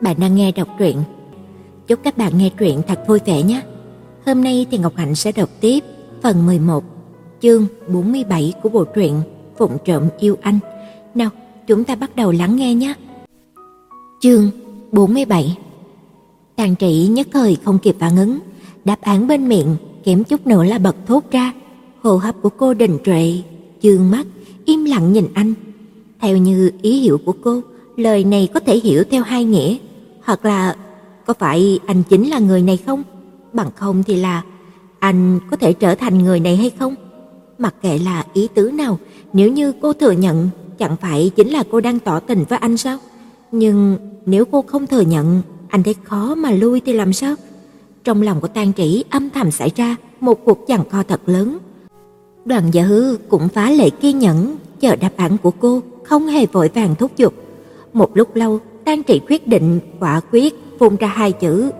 Bạn đang nghe đọc truyện. Chúc các bạn nghe truyện thật vui vẻ nhé. Hôm nay thì Ngọc Hạnh sẽ đọc tiếp phần 11, chương 47 của bộ truyện Phụng trộm yêu anh. Nào, chúng ta bắt đầu lắng nghe nhé. Chương 47 Tàn trị nhất thời không kịp phản ứng, đáp án bên miệng kém chút nữa là bật thốt ra. Hô hấp của cô đình trệ, dương mắt, im lặng nhìn anh. Theo như ý hiểu của cô, lời này có thể hiểu theo hai nghĩa, hoặc là có phải anh chính là người này không? Bằng không thì là anh có thể trở thành người này hay không? Mặc kệ là ý tứ nào, nếu như cô thừa nhận, chẳng phải chính là cô đang tỏ tình với anh sao? Nhưng nếu cô không thừa nhận, anh thấy khó mà lui thì làm sao? Trong lòng của Tang Trĩ âm thầm xảy ra một cuộc giằng co thật lớn. Đoàn Dạ Hư cũng phá lệ kiên nhẫn chờ đáp án của cô, không hề vội vàng thúc giục. Một lúc lâu, Đan Trị quyết định quả quyết phun ra hai chữ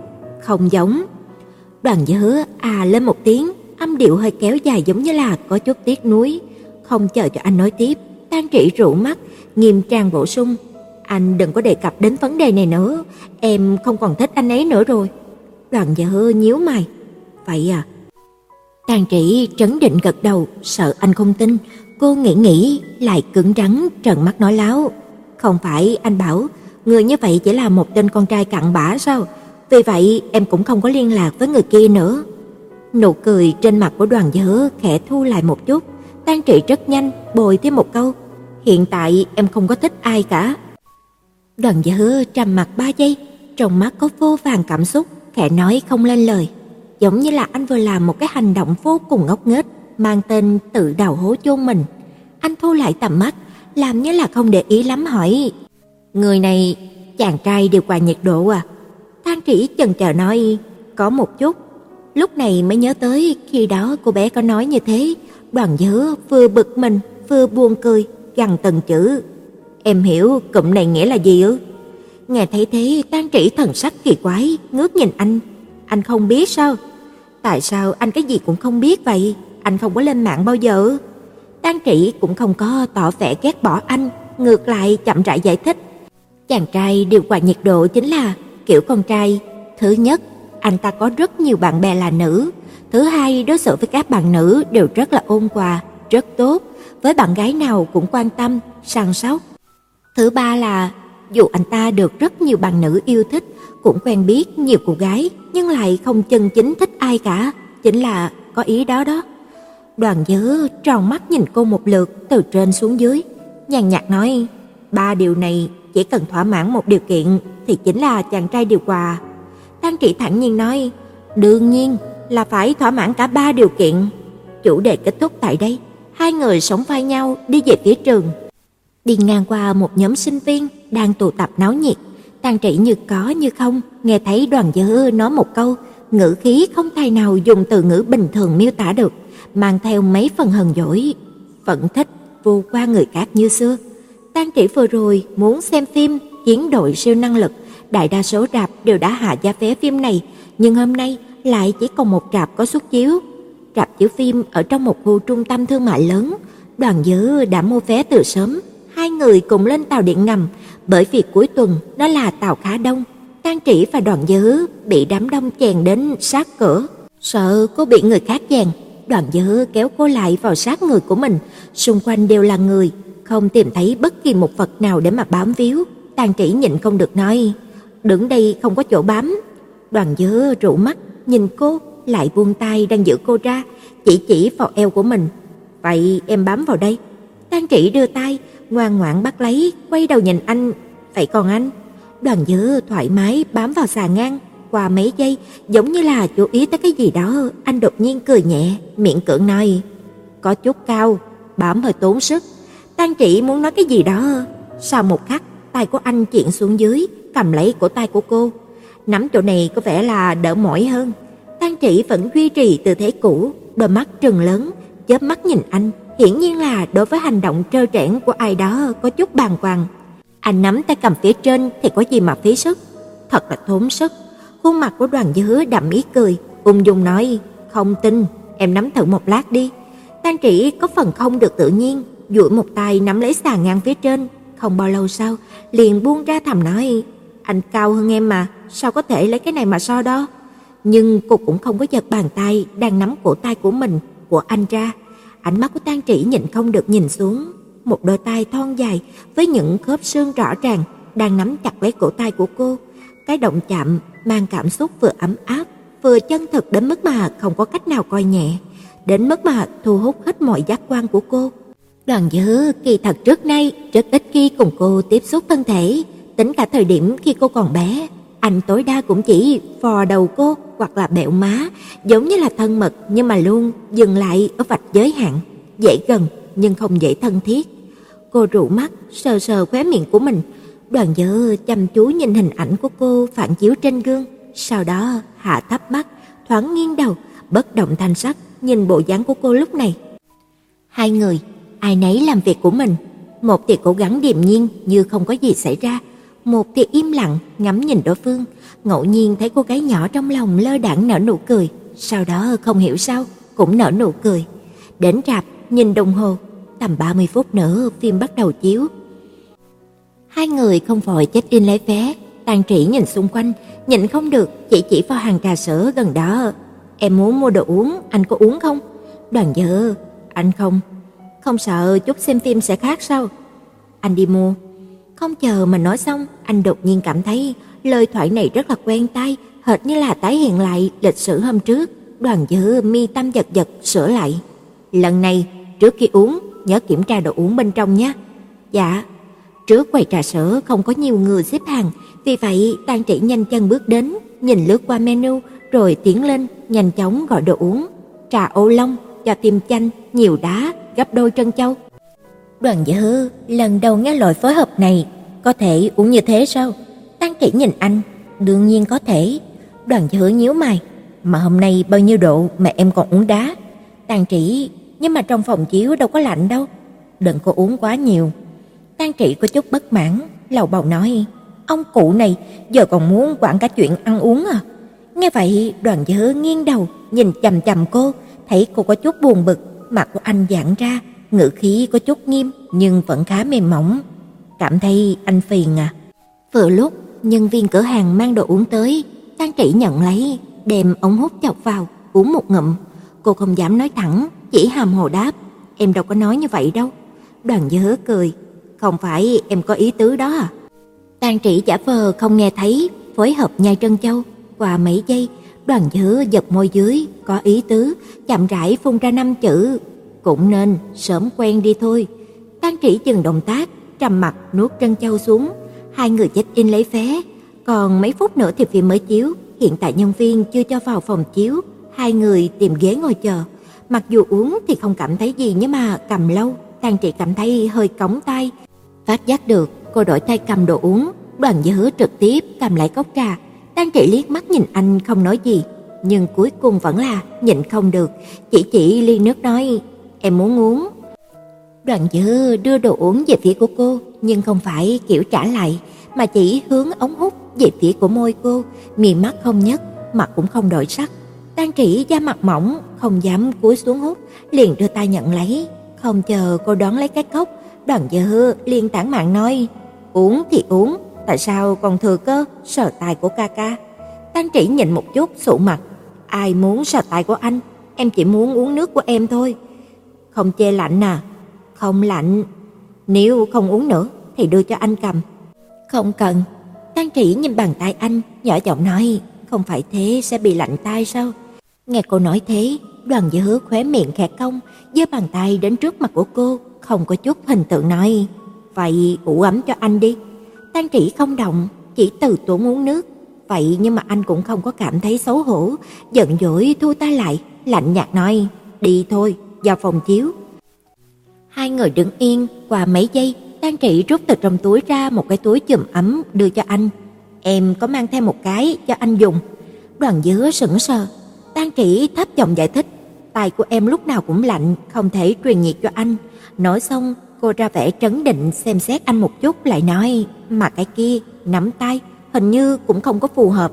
không giống. Đoàn Dạ Hứa à lên một tiếng, âm điệu hơi kéo dài giống như là có chút tiếc nuối, không chờ cho anh nói tiếp, Đan Trị rũ mắt, nghiêm trang bổ sung, anh đừng có đề cập đến vấn đề này nữa, em không còn thích anh ấy nữa rồi. Đoàn Dạ Hứa nhíu mày, vậy à? Đan Trị trấn định gật đầu, sợ anh không tin, cô nghĩ nghĩ lại cứng rắn trợn mắt nói láo, không phải anh bảo người như vậy chỉ là một tên con trai cặn bã sao? Vì vậy em cũng không có liên lạc với người kia nữa. Nụ cười trên mặt của Đoàn Dở khẽ thu lại một chút, tan Trị rất nhanh bồi thêm một câu, hiện tại em không có thích ai cả. Đoàn Dở trầm mặt ba giây, trong mắt có vô vàng cảm xúc, khẽ nói không lên lời, giống như là anh vừa làm một cái hành động vô cùng ngốc nghếch, mang tên tự đào hố chôn mình. Anh thu lại tầm mắt, làm như là không để ý lắm hỏi, người này chàng trai điều hòa nhiệt độ à? Thang Trĩ chần chờ nói, có một chút. Lúc này mới nhớ tới khi đó cô bé có nói như thế, Đoàn nhớ vừa bực mình vừa buồn cười, gằn từng chữ. Em hiểu cụm này nghĩa là gì ư? Nghe thấy thế, Tang Trĩ thần sắc kỳ quái, ngước nhìn anh. Anh không biết sao? Tại sao anh cái gì cũng không biết vậy? Anh không có lên mạng bao giờ? Tang Trĩ cũng không có tỏ vẻ ghét bỏ anh, ngược lại chậm rãi giải thích. Chàng trai điều hòa nhiệt độ chính là kiểu con trai. Thứ nhất, anh ta có rất nhiều bạn bè là nữ. Thứ hai, đối xử với các bạn nữ đều rất là ôn hòa, rất tốt. Với bạn gái nào cũng quan tâm, săn sóc. Thứ ba là, dù anh ta được rất nhiều bạn nữ yêu thích, cũng quen biết nhiều cô gái, nhưng lại không chân chính thích ai cả. Chính là có ý đó đó. Đoàn dứ tròn mắt nhìn cô một lượt từ trên xuống dưới, nhàn nhạt nói, ba điều này chỉ cần thỏa mãn một điều kiện thì chính là chàng trai điều hòa. Tang Trị thẳng nhiên nói, đương nhiên là phải thỏa mãn cả ba điều kiện. Chủ đề kết thúc tại đây, hai người sống vai nhau đi về phía trường. Đi ngang qua một nhóm sinh viên đang tụ tập náo nhiệt, Tang Trị như có như không nghe thấy Đoàn Dư nói một câu, ngữ khí không thay nào dùng từ ngữ bình thường miêu tả được, mang theo mấy phần hờn dỗi, vẫn thích vô qua người khác như xưa. Tang Trĩ vừa rồi muốn xem phim Chiến đội siêu năng lực, đại đa số rạp đều đã hạ giá vé phim này, nhưng hôm nay lại chỉ còn một rạp có suất chiếu. Rạp chiếu phim ở trong một khu trung tâm thương mại lớn, Đoàn Dư đã mua vé từ sớm, hai người cùng lên tàu điện ngầm, bởi vì cuối tuần nó là tàu khá đông. Tang Trĩ và Đoàn Dư bị đám đông chèn đến sát cửa, sợ cô bị người khác chèn, Đoàn Dư kéo cô lại vào sát người của mình, xung quanh đều là người, không tìm thấy bất kỳ một vật nào để mà bám víu. Tàn Trĩ nhịn không được nói, đứng đây không có chỗ bám. Đoàn Dư rũ mắt nhìn cô, lại buông tay đang giữ cô ra, chỉ chỉ vào eo của mình. "Vậy em bám vào đây." Tàn Trĩ đưa tay, ngoan ngoãn bắt lấy, quay đầu nhìn anh, "Vậy còn anh?" Đoàn Dư thoải mái bám vào xà ngang, qua mấy giây, giống như là chú ý tới cái gì đó, anh đột nhiên cười nhẹ, miệng cưỡng nói, "Có chút cao, bám hơi tốn sức." Tan chỉ muốn nói cái gì đó, sau một khắc, tay của anh chuyển xuống dưới, cầm lấy cổ tay của cô. Nắm chỗ này có vẻ là đỡ mỏi hơn. Tang Trị vẫn duy trì tư thế cũ, đôi mắt trừng lớn, chớp mắt nhìn anh, hiển nhiên là đối với hành động trơ trẽn của ai đó có chút bàng hoàng. Anh nắm tay cầm phía trên thì có gì mà phí sức, thật là thốn sức. Khuôn mặt của Đoàn Dứa đậm ý cười, ung dung nói, "Không tin, em nắm thử một lát đi." Tang Trị có phần không được tự nhiên, duỗi một tay nắm lấy xà ngang phía trên, không bao lâu sau liền buông ra thầm nói: anh cao hơn em mà, sao có thể lấy cái này mà so đó? Nhưng cô cũng không có giật bàn tay đang nắm cổ tay của mình của anh ra. Ánh mắt của Tang Trĩ nhìn không được nhìn xuống, một đôi tay thon dài với những khớp xương rõ ràng đang nắm chặt lấy cổ tay của cô. Cái động chạm mang cảm xúc vừa ấm áp, vừa chân thực đến mức mà không có cách nào coi nhẹ, đến mức mà thu hút hết mọi giác quan của cô. Đoàn Dư kỳ thật trước nay rất ít khi cùng cô tiếp xúc thân thể, tính cả thời điểm khi cô còn bé, anh tối đa cũng chỉ phò đầu cô hoặc là bẹo má, giống như là thân mật nhưng mà luôn dừng lại ở vạch giới hạn, dễ gần nhưng không dễ thân thiết. Cô rủ mắt, sờ sờ khóe miệng của mình, Đoàn Dư chăm chú nhìn hình ảnh của cô phản chiếu trên gương, sau đó hạ thấp mắt, thoáng nghiêng đầu, bất động thanh sắc nhìn bộ dáng của cô lúc này. Hai người, ai nấy làm việc của mình, một thì cố gắng điềm nhiên như không có gì xảy ra, một thì im lặng ngắm nhìn đối phương, ngẫu nhiên thấy cô gái nhỏ trong lòng lơ đãng nở nụ cười, sau đó không hiểu sao cũng nở nụ cười. Đến rạp nhìn đồng hồ, tầm 30 phút nữa phim bắt đầu chiếu. Hai người không vội chết in lấy vé, Tàn Trĩ nhìn xung quanh, nhịn không được chỉ chỉ vào hàng trà sữa gần đó. "Em muốn mua đồ uống, anh có uống không?" Đoàn Dơ, "Anh không." "Không sợ chút xem phim sẽ khác sao?" "Anh đi mua." Không chờ mà nói xong, anh đột nhiên cảm thấy lời thoại này rất là quen tai, hệt như là tái hiện lại lịch sử hôm trước. Đoàn Dư mi tâm giật giật sửa lại. "Lần này, trước khi uống, nhớ kiểm tra đồ uống bên trong nhé." "Dạ." Trước quầy trà sữa không có nhiều người xếp hàng, vì vậy Tang Trĩ nhanh chân bước đến, nhìn lướt qua menu rồi tiến lên, nhanh chóng gọi đồ uống. Trà ô long, cho tim chanh, nhiều đá, gấp đôi trân châu. Đoàn Dư lần đầu nghe loại phối hợp này, có thể uống như thế sao? Tang Trĩ nhìn anh, đương nhiên có thể. Đoàn Dư nhíu mày, mà hôm nay bao nhiêu độ mà em còn uống đá? Tang Trị, nhưng mà trong phòng chiếu đâu có lạnh đâu. Đừng có uống quá nhiều. Tang Trị có chút bất mãn, lầu bầu nói: "Ông cụ này giờ còn muốn quản cả chuyện ăn uống à?" Nghe vậy, Đoàn Dư nghiêng đầu, nhìn chằm chằm cô, thấy cô có chút buồn bực, mặt của anh giãn ra, ngữ khí có chút nghiêm nhưng vẫn khá mềm mỏng. Cảm thấy anh phiền à? Vừa lúc nhân viên cửa hàng mang đồ uống tới, Tang Trĩ nhận lấy, đem ống hút chọc vào, uống một ngụm. Cô không dám nói thẳng, chỉ hàm hồ đáp, "Em đâu có nói như vậy đâu." Đoàn Dư cười, "Không phải em có ý tứ đó à?" Tang Trĩ giả vờ không nghe thấy, phối hợp nhai trân châu, qua mấy giây, Đoàn dứa giật môi dưới, có ý tứ, chậm rãi phun ra năm chữ, cũng nên sớm quen đi thôi. Tang Trĩ dừng động tác, trầm mặt nuốt trân châu xuống, hai người chết in lấy vé, còn mấy phút nữa thì phim mới chiếu, hiện tại nhân viên chưa cho vào phòng chiếu, hai người tìm ghế ngồi chờ. Mặc dù uống thì không cảm thấy gì nhưng mà cầm lâu, Tang Trĩ cảm thấy hơi cống tay. Phát giác được, cô đổi tay cầm đồ uống, Đoàn dứa trực tiếp cầm lại cốc trà, Tang Trĩ liếc mắt nhìn anh không nói gì, nhưng cuối cùng vẫn là nhịn không được, chỉ chỉ ly nước nói, "Em muốn uống." Đoàn Dư đưa đồ uống về phía của cô, nhưng không phải kiểu trả lại, mà chỉ hướng ống hút về phía của môi cô, mì mắt không nhấc, mặt cũng không đổi sắc. Tang chỉ da mặt mỏng, không dám cúi xuống hút, liền đưa tay nhận lấy, không chờ cô đón lấy cái cốc, Đoàn Dư liền tản mạn nói, "Uống thì uống, tại sao còn thừa cơ sờ tài của ca ca?" Tang Trĩ nhìn một chút sụ mặt, "Ai muốn sờ tài của anh, em chỉ muốn uống nước của em thôi." "Không chê lạnh à?" "Không lạnh, nếu không uống nữa thì đưa cho anh cầm." "Không cần." Tang Trĩ nhìn bàn tay anh, nhỏ giọng nói, "Không phải thế sẽ bị lạnh tay sao?" Nghe cô nói thế, Đoàn Dư khóe miệng khẽ cong, giơ bàn tay đến trước mặt của cô, không có chút hình tượng nói, "Vậy ủ ấm cho anh đi." Tang Trĩ không động, chỉ từ tốn uống nước. Vậy nhưng mà anh cũng không có cảm thấy xấu hổ, giận dỗi thu tay lại, lạnh nhạt nói, "Đi thôi, vào phòng chiếu." Hai người đứng yên, qua mấy giây, Tang Trĩ rút từ trong túi ra một cái túi chùm ấm đưa cho anh. "Em có mang thêm một cái cho anh dùng." Đoàn Dứa sững sờ, Tang Trĩ thấp giọng giải thích, "Tay của em lúc nào cũng lạnh, không thể truyền nhiệt cho anh." Nói xong, cô ra vẻ trấn định xem xét anh một chút lại nói, "Mà cái kia, nắm tay, hình như cũng không có phù hợp."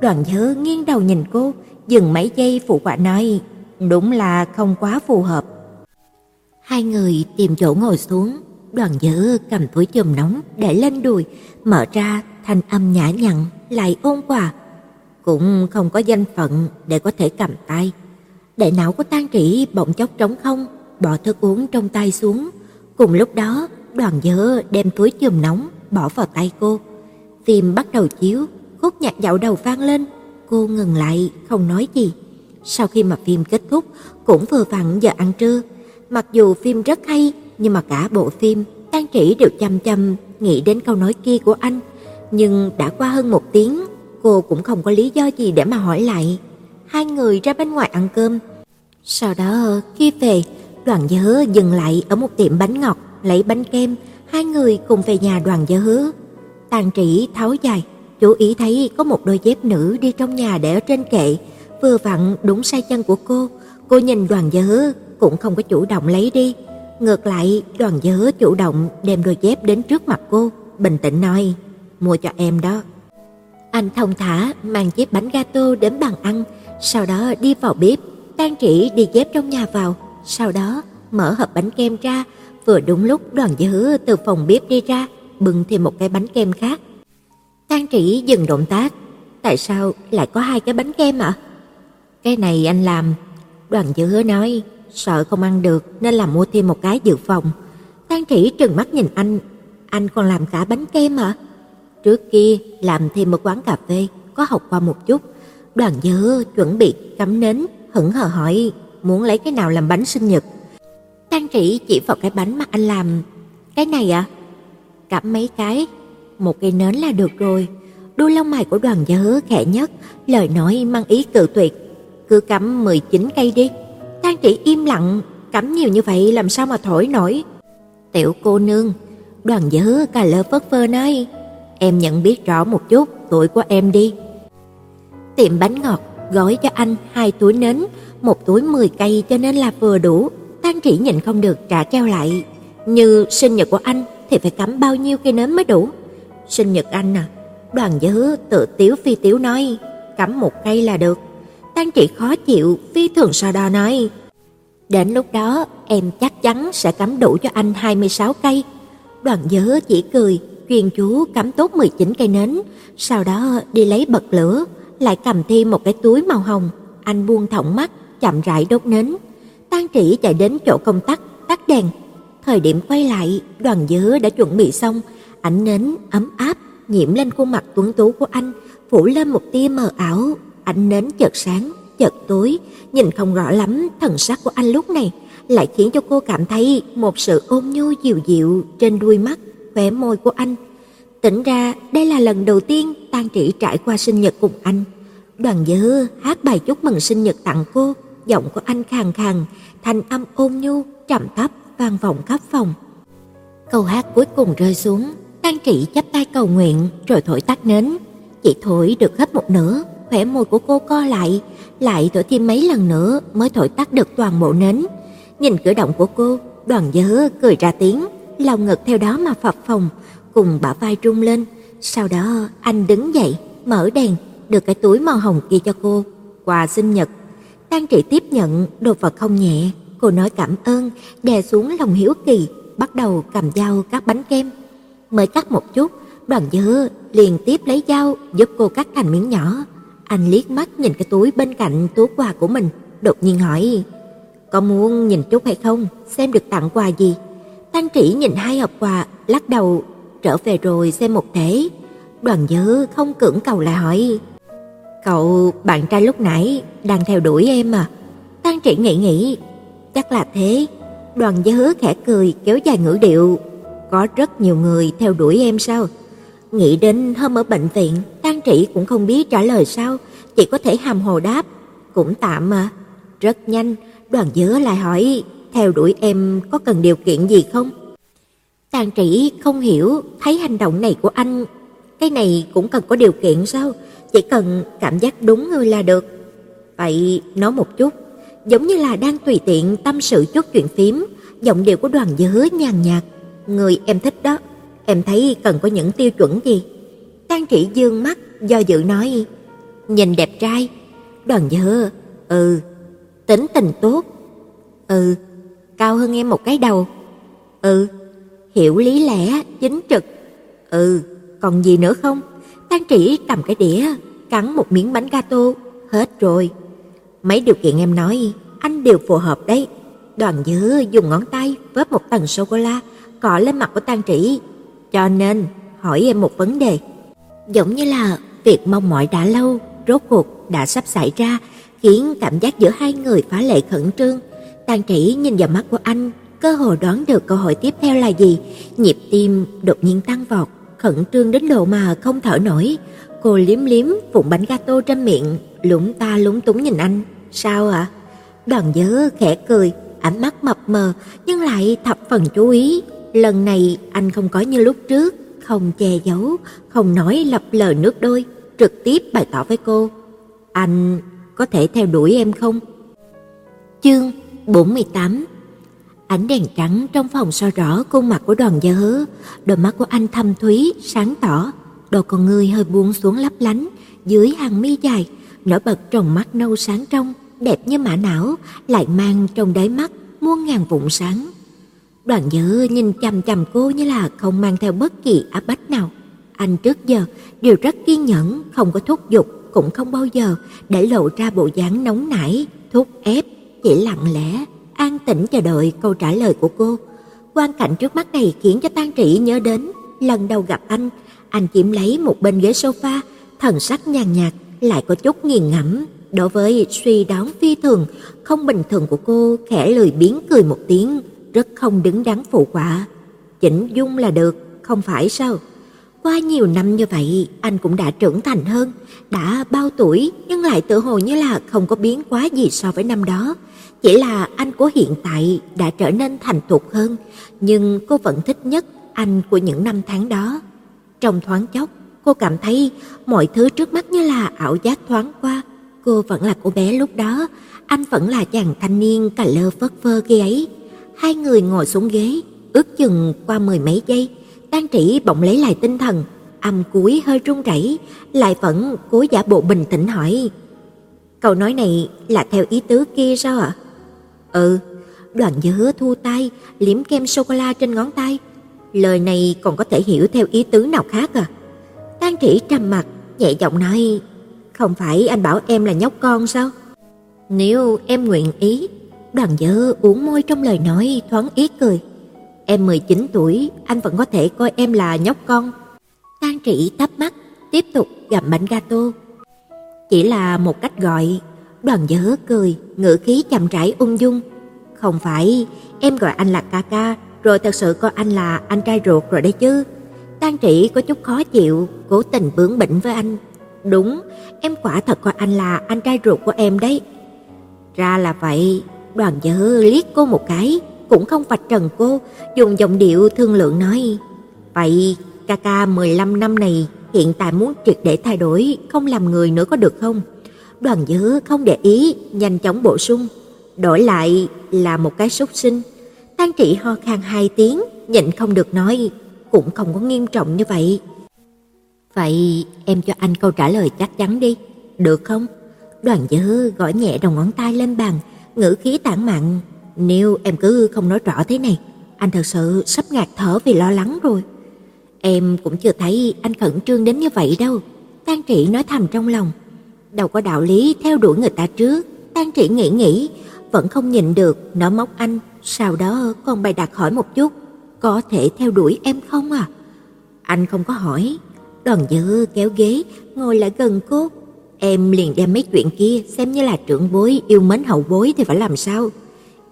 Đoàn nhớ nghiêng đầu nhìn cô, dừng mấy giây phụ quả nói, "Đúng là không quá phù hợp." Hai người tìm chỗ ngồi xuống, đoàn nhớ cầm túi chùm nóng để lên đùi, mở ra thanh âm nhã nhặn lại ôn hòa. Cũng không có danh phận để có thể cầm tay. Đại não của tan Trĩ bỗng chốc trống không, bỏ thức uống trong tay xuống. Cùng lúc đó, đoàn dơ đem túi chùm nóng bỏ vào tay cô. Phim bắt đầu chiếu, khúc nhạc dạo đầu vang lên, cô ngừng lại không nói gì. Sau khi mà phim kết thúc, cũng vừa vặn giờ ăn trưa. Mặc dù phim rất hay, nhưng mà cả bộ phim tan Trĩ đều chăm chăm nghĩ đến câu nói kia của anh, nhưng đã qua hơn một tiếng, cô cũng không có lý do gì để mà hỏi lại. Hai người ra bên ngoài ăn cơm. Sau đó khi về, Đoàn Dơ dừng lại ở một tiệm bánh ngọt, lấy bánh kem, hai người cùng về nhà Đoàn nhớ tàn Trĩ tháo dài, chú ý thấy có một đôi dép nữ đi trong nhà để ở trên kệ, vừa vặn đúng sai chân của cô. Cô nhìn Đoàn Dơ cũng không có chủ động lấy đi, ngược lại Đoàn Dơ chủ động đem đôi dép đến trước mặt cô, bình tĩnh nói: "Mua cho em đó." Anh thông thả mang chiếc bánh gato đến bàn ăn, sau đó đi vào bếp, tàn Trĩ đi dép trong nhà vào, sau đó mở hộp bánh kem ra, vừa đúng lúc Đoàn dữ từ phòng bếp đi ra, bưng thêm một cái bánh kem khác. Tang Trĩ dừng động tác, tại sao lại có hai cái bánh kem ạ? Cái này anh làm, Đoàn dữ nói, sợ không ăn được nên làm mua thêm một cái dự phòng. Tang Trĩ trừng mắt nhìn anh, anh còn làm cả bánh kem à? Trước kia làm thêm một quán cà phê, có học qua một chút. Đoàn dữ chuẩn bị cắm nến, hững hờ hỏi muốn lấy cái nào làm bánh sinh nhật. Trang Trĩ chỉ vào cái bánh mà anh làm. Cái này à? Cắm mấy cái, một cây nến là được rồi. Đuôi lông mày của đoàn dơ khẽ nhất, lời nói mang ý cự tuyệt. Cứ cắm 19 cây đi. Trang Trĩ im lặng, cắm nhiều như vậy làm sao mà thổi nổi. Tiểu cô nương, đoàn dơ cà lơ phất phơ nói, em nhận biết rõ một chút tuổi của em đi. Tiệm bánh ngọt gói cho anh hai túi nến, một túi 10 cây cho nên là vừa đủ. Tang Trĩ nhìn không được trả treo lại, như sinh nhật của anh thì phải cắm bao nhiêu cây nến mới đủ. Sinh nhật anh à? Đoàn Dư tự tiếu phi tiếu nói, cắm một cây là được. Tang Trĩ khó chịu, phi thường sau đó nói, đến lúc đó em chắc chắn sẽ cắm đủ cho anh 26 cây. Đoàn Dư chỉ cười, chuyên chú cắm tốt 19 cây nến, sau đó đi lấy bật lửa, lại cầm thêm một cái túi màu hồng. Anh buông thõng mắt, chậm rãi đốt nến. Tang Trĩ chạy đến chỗ công tắc, tắt đèn. Thời điểm quay lại, đoàn dứa đã chuẩn bị xong, ánh nến ấm áp nhiễm lên khuôn mặt tuấn tú của anh, phủ lên một tia mờ ảo. Ánh nến chợt sáng, chợt tối, nhìn không rõ lắm thần sắc của anh lúc này, lại khiến cho cô cảm thấy một sự ôn nhu dịu dịu trên đuôi mắt, khóe môi của anh. Tỉnh ra, đây là lần đầu tiên Tang Trĩ trải qua sinh nhật cùng anh. Đoàn Dư hát bài chúc mừng sinh nhật tặng cô, giọng của anh khàn khàn, thanh âm ôn nhu, trầm thấp vang vọng khắp phòng. Câu hát cuối cùng rơi xuống, Tang Trị chắp tay cầu nguyện rồi thổi tắt nến. Chỉ thổi được hết một nửa, khỏe môi của cô co lại, lại thổi thêm mấy lần nữa mới thổi tắt được toàn bộ nến. Nhìn cử động của cô, Đoàn Dư cười ra tiếng, lòng ngực theo đó mà phập phồng, cùng bả vai rung lên. Sau đó anh đứng dậy, mở đèn, đưa cái túi màu hồng kia cho cô, quà sinh nhật. Tang Trị tiếp nhận đồ vật không nhẹ, cô nói cảm ơn, đè xuống lòng hiếu kỳ, bắt đầu cầm dao cắt bánh kem. Mới cắt một chút, Đoàn Dư liền tiếp lấy dao giúp cô cắt thành miếng nhỏ. Anh liếc mắt nhìn cái túi bên cạnh túi quà của mình, đột nhiên hỏi: "Có muốn nhìn chút hay không, xem được tặng quà gì?" Tang trị nhìn hai hộp quà, lắc đầu, trở về rồi xem một thể. Đoàn Dư không cưỡng cầu lại hỏi: "Cậu bạn trai lúc nãy đang theo đuổi em à?" Tăng Trị nghĩ nghĩ, chắc là thế. Đoàn Dư khẽ cười kéo dài ngữ điệu, "Có rất nhiều người theo đuổi em sao?" Nghĩ đến hôm ở bệnh viện, Tăng Trị cũng không biết trả lời sao, chỉ có thể hàm hồ đáp, "Cũng tạm mà." Rất nhanh, Đoàn dứa lại hỏi, "Theo đuổi em có cần điều kiện gì không?" Tàn Trĩ không hiểu, thấy hành động này của anh, cái này cũng cần có điều kiện sao? Chỉ cần cảm giác đúng người là được. Vậy nói một chút, giống như là đang tùy tiện tâm sự chút chuyện phím, giọng điệu của Đoàn dứa nhàn nhạt, "Người em thích đó, em thấy cần có những tiêu chuẩn gì?" Tang Trĩ dương mắt, do dự nói, "Nhìn đẹp trai." Đoàn dứa "Ừ." Tính tình tốt. "Ừ." Cao hơn em một cái đầu. "Ừ." hiểu lý lẽ, chính trực. Ừ, còn gì nữa không? Tang Trĩ cầm cái đĩa, cắn một miếng bánh gato, hết rồi. Mấy điều kiện em nói, anh đều phù hợp đấy. Đoàn Dư dùng ngón tay vớt một tầng sô cô la cọ lên mặt của Tang Trĩ. Cho nên, hỏi em một vấn đề. Giống như là việc mong mỏi đã lâu, rốt cuộc đã sắp xảy ra, khiến cảm giác giữa hai người phá lệ khẩn trương. Tang Trĩ nhìn vào mắt của anh, cơ hồ đoán được câu hỏi tiếp theo là gì, nhịp tim đột nhiên tăng vọt, khẩn trương đến độ mà không thở nổi. Cô liếm liếm vụn bánh gato trên miệng, lúng ta lúng túng nhìn anh. "Sao ạ?" À? Đoàn Dớ khẽ cười, ánh mắt mập mờ nhưng lại thập phần chú ý. Lần này anh không có như lúc trước, không che giấu, không nói lập lờ nước đôi, trực tiếp bày tỏ với cô. Anh có thể theo đuổi em không? Chương 48 Ánh đèn trắng trong phòng soi rõ khuôn mặt của đoàn gia hứa, đôi mắt của anh thâm thúy, sáng tỏ, đôi con người hơi buông xuống lấp lánh, dưới hàng mi dài, nổi bật trong mắt nâu sáng trong, đẹp như mã não, lại mang trong đáy mắt muôn ngàn vụn sáng. Đoàn Dư nhìn chằm chằm cô như là không mang theo bất kỳ áp bách nào. Anh trước giờ đều rất kiên nhẫn, không có thúc giục, cũng không bao giờ để lộ ra bộ dáng nóng nảy, thúc ép, chỉ lặng lẽ, an tĩnh chờ đợi câu trả lời của cô. Quan cảnh trước mắt này khiến cho Tang trị nhớ đến lần đầu gặp anh, anh chiếm lấy một bên ghế sofa, thần sắc nhàn nhạt, lại có chút nghiền ngẫm, đối với suy đoán phi thường, không bình thường của cô, khẽ lười biếng cười một tiếng, rất không đứng đắn phụ quả. Chỉnh dung là được, không phải sao? Qua nhiều năm như vậy, anh cũng đã trưởng thành hơn, đã bao tuổi nhưng lại tự hồ như là không có biến quá gì so với năm đó. Chỉ là anh của hiện tại đã trở nên thành thục hơn, nhưng cô vẫn thích nhất anh của những năm tháng đó. Trong thoáng chốc, cô cảm thấy mọi thứ trước mắt như là ảo giác thoáng qua. Cô vẫn là cô bé lúc đó, anh vẫn là chàng thanh niên cà lơ phất phơ kia ấy. Hai người ngồi xuống ghế, ước chừng qua mười mấy giây, tan Trĩ bỗng lấy lại tinh thần, âm cuối hơi run rẩy, lại vẫn cố giả bộ bình tĩnh hỏi: "Câu nói này là theo ý tứ kia sao ạ?" "Ừ." Đoàn nhớ thu tay, liếm kem sô cô la trên ngón tay. Lời này còn có thể hiểu theo ý tứ nào khác à? Tan Trĩ trầm mặt, nhẹ giọng nói: "Không phải anh bảo em là nhóc con sao?" "Nếu em nguyện ý." Đoàn dơ uống môi trong lời nói thoáng ý cười. Em 19 tuổi, anh vẫn có thể coi em là nhóc con. Tan Trĩ tấp mắt, tiếp tục gặm bánh gato. Chỉ là một cách gọi, Đoàn Dở cười, ngữ khí chậm rãi ung dung. Không phải, em gọi anh là ca ca, rồi thật sự coi anh là anh trai ruột rồi đấy chứ. tan Trĩ có chút khó chịu, cố tình bướng bỉnh với anh. Đúng, em quả thật coi anh là anh trai ruột của em đấy. Ra là vậy, Đoàn Dở liếc cô một cái, cũng không vạch trần cô, dùng giọng điệu thương lượng nói: "Vậy ca ca 15 năm này hiện tại muốn triệt để thay đổi, không làm người nữa có được không?" Đoàn Dư không để ý, nhanh chóng bổ sung: "Đổi lại là một cái súc sinh." Tang Trị ho khan hai tiếng, nhịn không được nói, cũng không có nghiêm trọng như vậy. "Vậy em cho anh câu trả lời chắc chắn đi, được không?" Đoàn Dư gõ nhẹ đầu ngón tay lên bàn, ngữ khí tản mạn nếu em cứ không nói rõ thế này, anh thật sự sắp ngạt thở vì lo lắng rồi. Em cũng chưa thấy anh khẩn trương đến như vậy đâu. Tang Trị nói thầm trong lòng. Đâu có đạo lý theo đuổi người ta trước. Tang Trị nghĩ nghĩ, vẫn không nhịn được, nó móc anh. Sau đó còn bày đặt hỏi một chút. Có thể theo đuổi em không à? Anh không có hỏi. Đoàn dư kéo ghế, ngồi lại gần cô. Em liền đem mấy chuyện kia xem như là trưởng bối yêu mến hậu bối thì phải làm sao?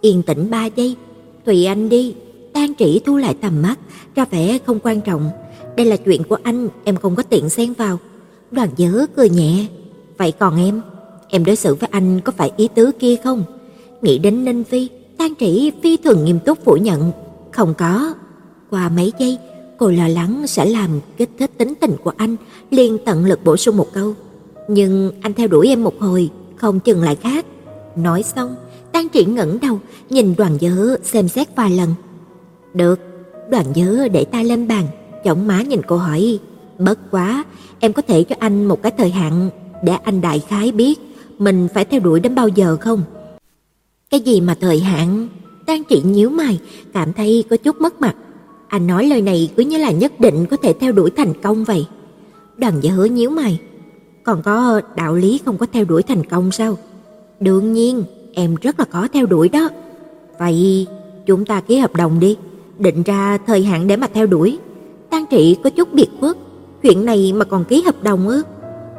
Yên tĩnh ba giây, tùy anh đi. Tang Trĩ thu lại tầm mắt, ra vẻ không quan trọng. Đây là chuyện của anh, em không có tiện xen vào. Đoàn Dớ cười nhẹ. Vậy còn em, em đối xử với anh có phải ý tứ kia không? Nghĩ đến Ninh Phi, Tang Trĩ phi thường nghiêm túc phủ nhận. Không có. Qua mấy giây, cô lo lắng sẽ làm kích thích tính tình của anh, liền tận lực bổ sung một câu. Nhưng anh theo đuổi em một hồi, không chừng lại khác. Nói xong, Tang Trĩ ngẩng đầu, nhìn Đoàn Dớ xem xét vài lần. "Được." Đoàn Dớ để tay lên bàn, chổng má nhìn cô hỏi, "Bất quá, em có thể cho anh một cái thời hạn để anh đại khái biết mình phải theo đuổi đến bao giờ không?" "Cái gì mà thời hạn?" Tang trị nhíu mày, cảm thấy có chút mất mặt. Anh nói lời này cứ như là nhất định có thể theo đuổi thành công vậy. Đoàn giả Hứa nhíu mày, còn có đạo lý không có theo đuổi thành công sao? Đương nhiên, em rất là có theo đuổi đó. Vậy chúng ta ký hợp đồng đi, định ra thời hạn để mà theo đuổi. Tang Trị có chút biệt khuất, chuyện này mà còn ký hợp đồng ư?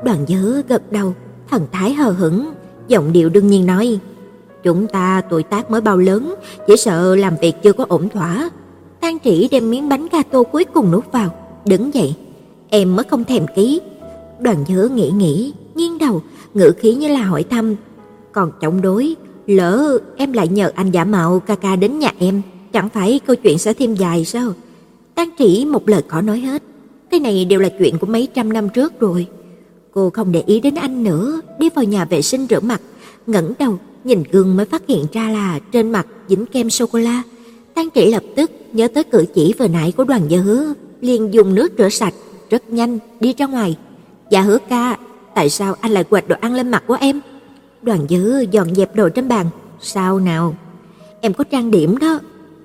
Đoàn Dư gật đầu, thần thái hờ hững, giọng điệu đương nhiên nói: "Chúng ta tuổi tác mới bao lớn, chỉ sợ làm việc chưa có ổn thỏa." Tang Trĩ đem miếng bánh gato cuối cùng nuốt vào, đứng dậy, "Em mới không thèm ký." Đoàn Dư nghĩ nghĩ, nghiêng đầu, ngữ khí như là hỏi thăm, "Còn chống đối, lỡ em lại nhờ anh giả mạo ca ca đến nhà em, chẳng phải câu chuyện sẽ thêm dài sao?" Tang Trĩ một lời khó nói hết, cái này đều là chuyện của mấy trăm năm trước rồi. Cô không để ý đến anh nữa, đi vào nhà vệ sinh rửa mặt, ngẩng đầu nhìn gương mới phát hiện ra là trên mặt dính kem sô cô la. Tang Trị lập tức nhớ tới cử chỉ vừa nãy của Đoàn Gia Hứa, liền dùng nước rửa sạch, rất nhanh đi ra ngoài. "Dạ Hứa ca, tại sao anh lại quệt đồ ăn lên mặt của em?" Đoàn Gia Hứa dọn dẹp đồ trên bàn, "Sao nào? Em có trang điểm đó."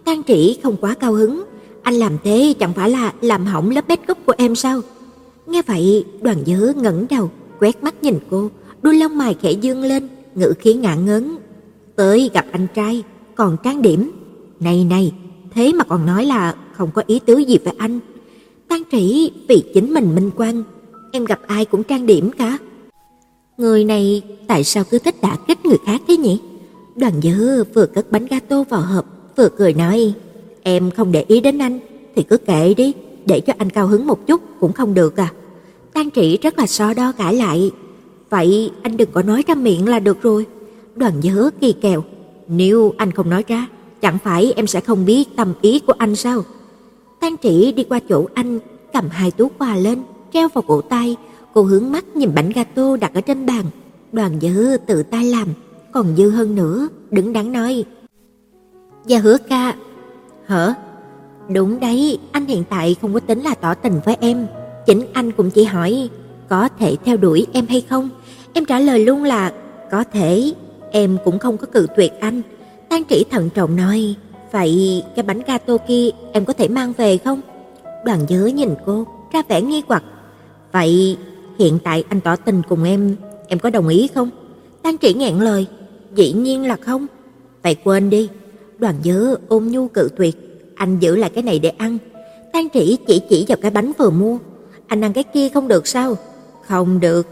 Tang Trị không quá cao hứng, "Anh làm thế chẳng phải là làm hỏng lớp make up của em sao?" Nghe vậy, Đoàn Dư ngẩng đầu, quét mắt nhìn cô, đôi lông mày khẽ dương lên, ngữ khí ngạn ngấn. Tới gặp anh trai, còn trang điểm. Này này, thế mà còn nói là không có ý tứ gì với anh. Tan trĩ vì chính mình minh quan, em gặp ai cũng trang điểm cả. Người này tại sao cứ thích đả kích người khác thế nhỉ? Đoàn Dư vừa cất bánh gato vào hộp, vừa cười nói, em không để ý đến anh thì cứ kệ đi để cho anh cao hứng một chút cũng không được à? Tang Trị rất là so đo cãi lại, vậy anh đừng có nói ra miệng là được rồi. Đoàn Nhớ kỳ kèo, nếu anh không nói ra, chẳng phải em sẽ không biết tâm ý của anh sao? Tang Trị đi qua chỗ anh, cầm hai túi quà lên, treo vào cổ tay, cô hướng mắt nhìn bánh gato đặt ở trên bàn. Đoàn Nhớ tự tay làm, còn dư hơn nữa, đứng đắn nói: "Dạ hứa ca." "Hả?" Đúng đấy, anh hiện tại không có tính là tỏ tình với em, chính anh cũng chỉ hỏi có thể theo đuổi em hay không. Em trả lời luôn là có thể, em cũng không có cự tuyệt anh. tan Trĩ thận trọng nói, vậy cái bánh gato kia em có thể mang về không? Đoàn nhớ nhìn cô, ra vẻ nghi hoặc. Vậy hiện tại anh tỏ tình cùng em, em có đồng ý không? tan Trĩ nghẹn lời, dĩ nhiên là không. Vậy quên đi. Đoàn nhớ ôm nhu cự tuyệt, anh giữ lại cái này để ăn. Tang Trĩ chỉ chỉ vào cái bánh vừa mua. Anh ăn cái kia không được sao? Không được.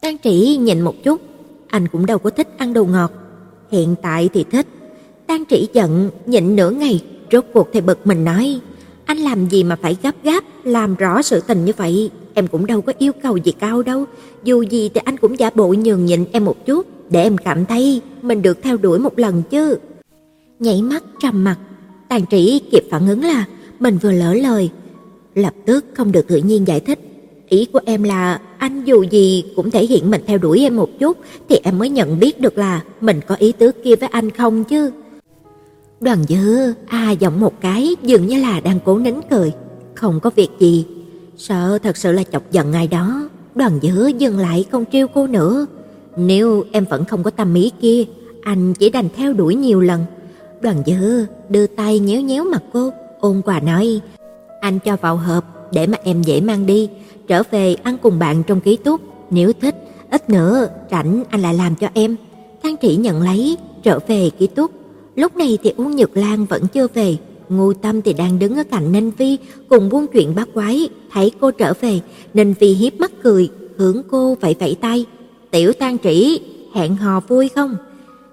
Tang Trĩ nhìn một chút, anh cũng đâu có thích ăn đồ ngọt. Hiện tại thì thích. Tang Trĩ giận, nhịn nửa ngày, rốt cuộc thì bực mình nói, anh làm gì mà phải gấp gáp làm rõ sự tình như vậy, em cũng đâu có yêu cầu gì cao đâu, dù gì thì anh cũng giả bộ nhường nhịn em một chút để em cảm thấy mình được theo đuổi một lần chứ. Nhảy mắt trầm mặt, Tàn Trĩ kịp phản ứng là mình vừa lỡ lời, lập tức không được tự nhiên giải thích. Ý của em là anh dù gì cũng thể hiện mình theo đuổi em một chút thì em mới nhận biết được là mình có ý tứ kia với anh không chứ. Đoàn Dư a à, giọng một cái dường như là đang cố nín cười, không có việc gì. Sợ thật sự là chọc giận ai đó, Đoàn Dư dừng lại không trêu cô nữa. Nếu em vẫn không có tâm ý kia, anh chỉ đành theo đuổi nhiều lần Đoàn Dư đưa tay nhéo nhéo mặt cô, ôn quà nói: "Anh cho vào hộp để mà em dễ mang đi, trở về ăn cùng bạn trong ký túc, nếu thích, ít nữa rảnh anh lại làm cho em." Thang Trĩ nhận lấy, trở về ký túc. Lúc này thì Uông Nhược Lan vẫn chưa về, Ngô Tâm thì đang đứng ở cạnh Ninh Vi cùng buôn chuyện bác quái, thấy cô trở về, Ninh Vi hiếp mắt cười, hướng cô vẫy vẫy tay. "Tiểu Tang Trĩ, hẹn hò vui không?"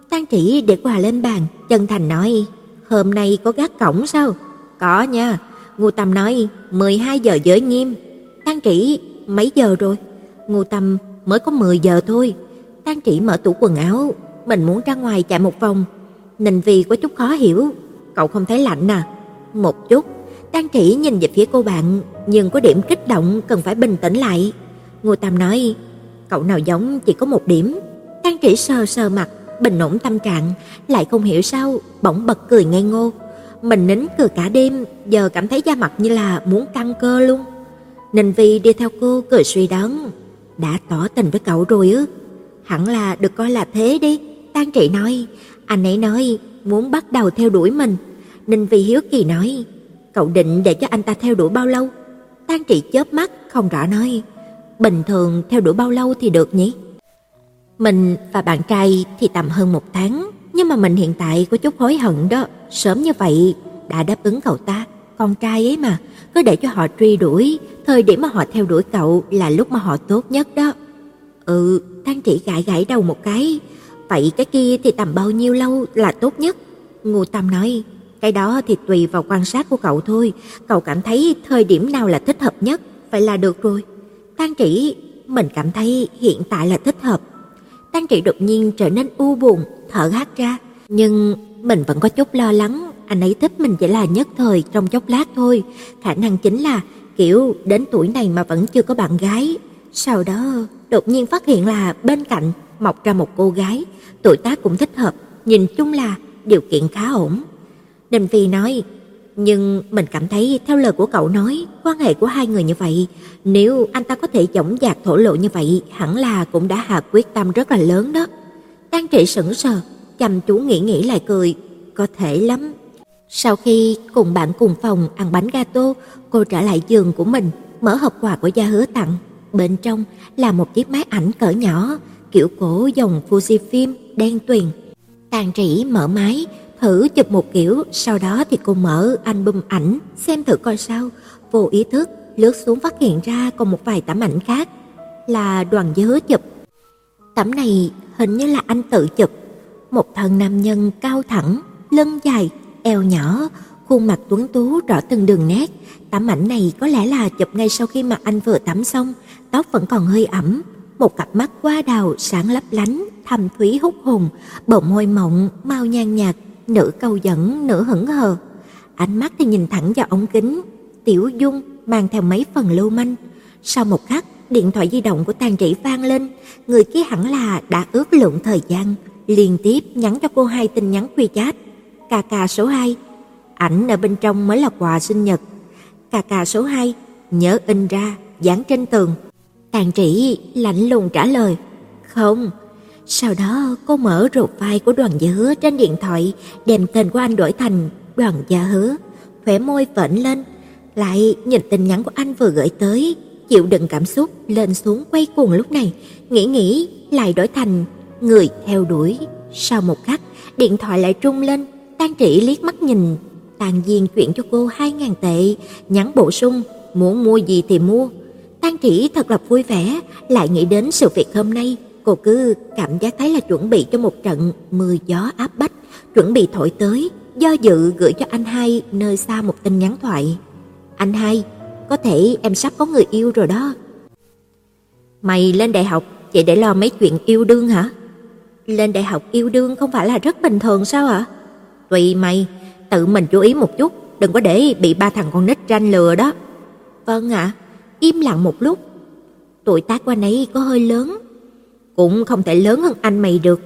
Tang chỉ để quà lên bàn, chân thành nói: "Hôm nay có gác cổng sao?" "Có nha." Ngô Tâm nói: "12 giờ giới nghiêm." Tang chỉ "Mấy giờ rồi?" Ngô Tâm: "Mới có 10 giờ thôi." Tang chỉ mở tủ quần áo, mình muốn ra ngoài chạy một vòng. Ninh Vi có chút khó hiểu, "Cậu không thấy lạnh à?" "Một chút." Tang chỉ nhìn về phía cô bạn, nhưng có điểm kích động cần phải bình tĩnh lại. Ngô Tâm nói: "Cậu nào giống chỉ có một điểm." Tang chỉ sờ sờ mặt, bình ổn tâm trạng, lại không hiểu sao bỗng bật cười ngây ngô. Mình nín cười cả đêm, giờ cảm thấy da mặt như là muốn căng cơ luôn. Ninh Vi đi theo cô cười suy đoán, đã tỏ tình với cậu rồi ư? Hẳn là được coi là thế đi. Tang Trị nói, anh ấy nói muốn bắt đầu theo đuổi mình. Ninh Vi hiếu kỳ nói, cậu định để cho anh ta theo đuổi bao lâu? Tang Trị chớp mắt không rõ nói, bình thường theo đuổi bao lâu thì được nhỉ? Mình và bạn trai thì tầm hơn một tháng, nhưng mà mình hiện tại có chút hối hận đó, sớm như vậy đã đáp ứng cậu ta, con trai ấy mà, cứ để cho họ truy đuổi, thời điểm mà họ theo đuổi cậu là lúc mà họ tốt nhất đó. Ừ, Thang Trị gãi gãi đầu một cái, vậy cái kia thì tầm bao nhiêu lâu là tốt nhất? Ngô Tâm nói, cái đó thì tùy vào quan sát của cậu thôi, cậu cảm thấy thời điểm nào là thích hợp nhất, vậy là được rồi. thang chỉ mình cảm thấy hiện tại là thích hợp. Tang Trị đột nhiên trở nên u buồn, thở hắt ra, nhưng mình vẫn có chút lo lắng, anh ấy thích mình chỉ là nhất thời trong chốc lát thôi, khả năng chính là kiểu đến tuổi này mà vẫn chưa có bạn gái. Sau đó, đột nhiên phát hiện là bên cạnh mọc ra một cô gái, tuổi tác cũng thích hợp, nhìn chung là điều kiện khá ổn. Đình Phi nói, nhưng mình cảm thấy theo lời của cậu nói, quan hệ của hai người như vậy, nếu anh ta có thể dõng dạc thổ lộ như vậy, hẳn là cũng đã hạ quyết tâm rất là lớn đó. Tang Trị sững sờ, chăm chú nghĩ nghĩ lại cười, có thể lắm. Sau khi cùng bạn cùng phòng ăn bánh gato, cô trở lại giường của mình, mở hộp quà của gia hứa tặng. Bên trong là một chiếc máy ảnh cỡ nhỏ, kiểu cổ dòng Fujifilm đen tuyền. Tàn trĩ mở máy, thử chụp một kiểu, sau đó thì cô mở album ảnh xem thử coi sao. Vô ý thức lướt xuống phát hiện ra còn một vài tấm ảnh khác là đoàn dứa chụp. Tấm này hình như là anh tự chụp, một thân nam nhân cao thẳng, lưng dài, eo nhỏ, khuôn mặt tuấn tú rõ từng đường nét. Tấm ảnh này có lẽ là chụp ngay sau khi mà anh vừa tắm xong, tóc vẫn còn hơi ẩm, một cặp mắt hoa đào sáng lấp lánh, thâm thúy hút hồn, bờ môi mọng, mau nhan nhạt, nửa câu dẫn, nửa hững hờ. Ánh mắt thì nhìn thẳng vào ống kính, tiểu dung mang theo mấy phần lưu manh. Sau một khắc, điện thoại di động của Tàn Trĩ vang lên, người kia hẳn là đã ước lượng thời gian, liên tiếp nhắn cho cô hai tin nhắn quy chat. KK số 2, ảnh ở bên trong mới là quà sinh nhật. KK số 2, nhớ in ra, dán trên tường. Tàn Trĩ lạnh lùng trả lời, "Không." Sau đó cô mở profile của Đoàn Gia Hứa trên điện thoại, đem tên của anh đổi thành Đoàn Gia Hứa, khỏe môi vểnh lên, lại nhìn tin nhắn của anh vừa gửi tới, chịu đựng cảm xúc lên xuống quay cuồng lúc này, nghĩ nghĩ lại đổi thành người theo đuổi. Sau một khắc, điện thoại lại trung lên, Tang Trĩ liếc mắt nhìn, Tàn Diên chuyển cho cô 2000 tệ, nhắn bổ sung, muốn mua gì thì mua. Tang Trĩ thật là vui vẻ, lại nghĩ đến sự việc hôm nay, cô cứ cảm giác thấy là chuẩn bị cho một trận mưa gió áp bách, chuẩn bị thổi tới, do dự gửi cho anh hai nơi xa một tin nhắn thoại. Anh hai, có thể em sắp có người yêu rồi đó. Mày lên đại học chỉ để lo mấy chuyện yêu đương hả? Lên đại học yêu đương không phải là rất bình thường sao ạ? Tùy mày, tự mình chú ý một chút, đừng có để bị ba thằng con nít tranh lừa đó. Vâng ạ, im lặng một lúc. Tuổi tác của anh ấy có hơi lớn, cũng không thể lớn hơn anh mày được.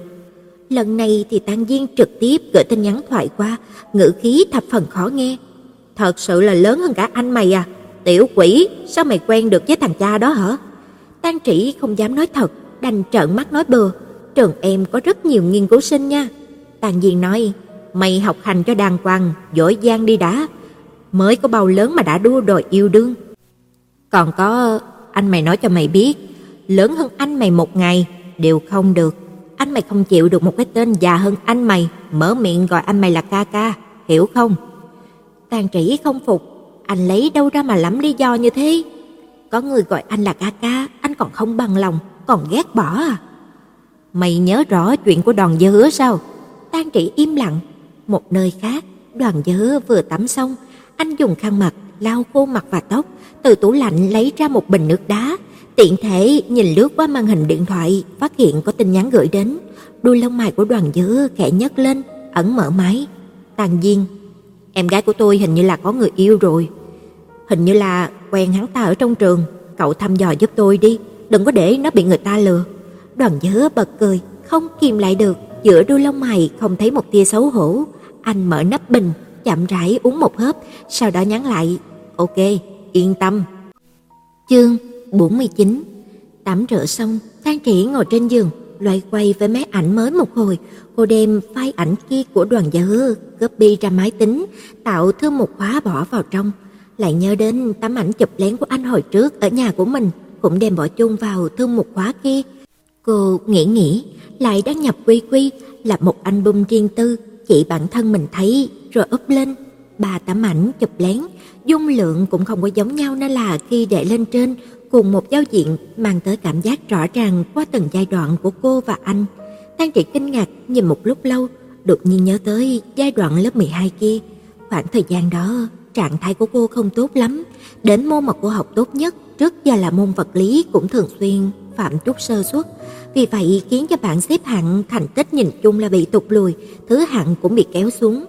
Lần này thì tan Diên trực tiếp gửi tin nhắn thoại qua, ngữ khí thập phần khó nghe. Thật sự là lớn hơn cả anh mày à? Tiểu quỷ, sao mày quen được với thằng cha đó hả? tan Trĩ không dám nói thật, đành trợn mắt nói bừa. Trường em có rất nhiều nghiên cứu sinh nha. tan Diên nói, mày học hành cho đàng hoàng, giỏi giang đi đã. Mới có bao lớn mà đã đua đòi yêu đương. Còn có, anh mày nói cho mày biết, lớn hơn anh mày một ngày đều không được. Anh mày không chịu được một cái tên già hơn anh mày, mở miệng gọi anh mày là ca ca, hiểu không? Tàn trĩ không phục, anh lấy đâu ra mà lắm lý do như thế? Có người gọi anh là ca ca, anh còn không bằng lòng, còn ghét bỏ à? Mày nhớ rõ chuyện của đoàn dơ hứa sao? Tang trĩ im lặng. Một nơi khác, đoàn dơ hứa vừa tắm xong, anh dùng khăn mặt lau khô mặt và tóc, từ tủ lạnh lấy ra một bình nước đá, tiện thể nhìn lướt qua màn hình điện thoại, phát hiện có tin nhắn gửi đến. Đuôi lông mày của đoàn dứa khẽ nhấc lên, ẩn mở máy. Tàn Diên, em gái của tôi hình như là có người yêu rồi. Hình như là quen hắn ta ở trong trường, cậu thăm dò giúp tôi đi, đừng có để nó bị người ta lừa. Đoàn dứa bật cười, không kìm lại được, giữa đuôi lông mày không thấy một tia xấu hổ. Anh mở nắp bình, chậm rãi uống một hớp, sau đó nhắn lại, "Ok, yên tâm." Chương 49. Tắm rửa xong, Phan Trĩ ngồi trên giường, loay quay với máy ảnh mới một hồi, cô đem file ảnh kia của đoàn gia hứa copy ra máy tính, tạo thư một khóa bỏ vào trong. Lại nhớ đến tấm ảnh chụp lén của anh hồi trước ở nhà của mình, cũng đem bỏ chung vào thư một khóa kia. Cô nghĩ nghĩ, lại đăng nhập quy quy là một album riêng tư, chỉ bản thân mình thấy rồi up lên. Ba tấm ảnh chụp lén, dung lượng cũng không có giống nhau nên là khi để lên trên cùng một giao diện mang tới cảm giác rõ ràng qua từng giai đoạn của cô và anh. Tan Trị kinh ngạc nhìn một lúc lâu, đột nhiên nhớ tới giai đoạn lớp 12 kia. Khoảng thời gian đó, trạng thái của cô không tốt lắm, đến môn mà cô học tốt nhất trước giờ là môn vật lý cũng thường xuyên phạm chút sơ suất, vì vậy khiến cho bạn xếp hạng thành tích nhìn chung là bị tụt lùi, thứ hạng cũng bị kéo xuống.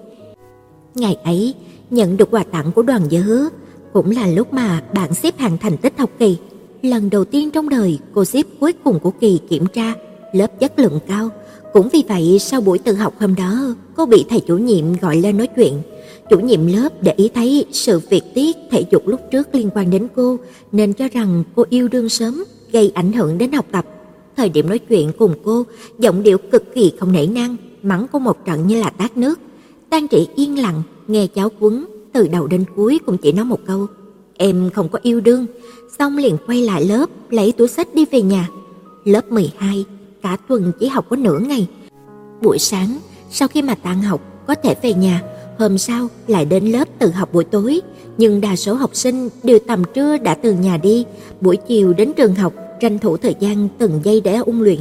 Ngày ấy, nhận được quà tặng của đoàn giới, hứa, cũng là lúc mà bạn xếp hạng thành tích học kỳ. Lần đầu tiên trong đời cô xếp cuối cùng của kỳ kiểm tra, lớp chất lượng cao. Cũng vì vậy sau buổi tự học hôm đó, cô bị thầy chủ nhiệm gọi lên nói chuyện. Chủ nhiệm lớp để ý thấy sự việc tiết thể dục lúc trước liên quan đến cô, nên cho rằng cô yêu đương sớm, gây ảnh hưởng đến học tập. Thời điểm nói chuyện cùng cô, giọng điệu cực kỳ không nể nang, mắng cô một trận như là tát nước. Tang Trị yên lặng nghe cháu quấn, từ đầu đến cuối cũng chỉ nói một câu: "Em không có yêu đương." Xong liền quay lại lớp, lấy túi sách đi về nhà. Lớp 12, cả tuần chỉ học có nửa ngày. Buổi sáng, sau khi mà tan học có thể về nhà, hôm sau lại đến lớp tự học buổi tối, nhưng đa số học sinh đều tầm trưa đã từ nhà đi, buổi chiều đến trường học tranh thủ thời gian từng giây để ôn luyện.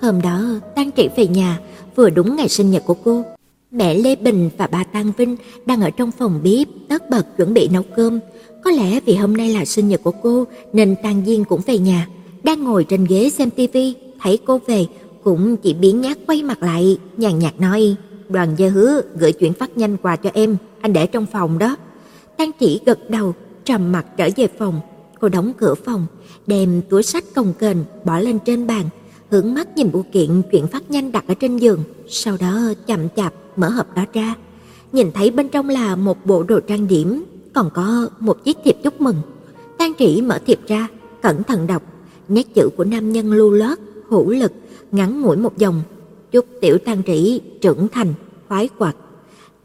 Hôm đó, Tan Trị về nhà, vừa đúng ngày sinh nhật của cô. Mẹ Lê Bình và bà Tăng Vinh đang ở trong phòng bếp tất bật chuẩn bị nấu cơm. Có lẽ vì hôm nay là sinh nhật của cô nên tăng Diên cũng về nhà, đang ngồi trên ghế xem tivi, thấy cô về cũng chỉ biến nhát quay mặt lại, nhàn nhạt nói: "Đoàn Gia Hứa gửi chuyển phát nhanh quà cho em, anh để trong phòng đó." tăng Chỉ gật đầu, trầm mặt trở về phòng. Cô đóng cửa phòng, đem túi sách cồng kềnh bỏ lên trên bàn, hướng mắt nhìn bộ kiện chuyển phát nhanh đặt ở trên giường, sau đó chậm chạp mở hộp đó ra, nhìn thấy bên trong là một bộ đồ trang điểm, còn có một chiếc thiệp chúc mừng. Tang Trĩ mở thiệp ra, cẩn thận đọc, nét chữ của nam nhân lưu loát, hữu lực, ngắn ngủi một dòng, chúc tiểu Tang Trĩ trưởng thành, khoái quạt.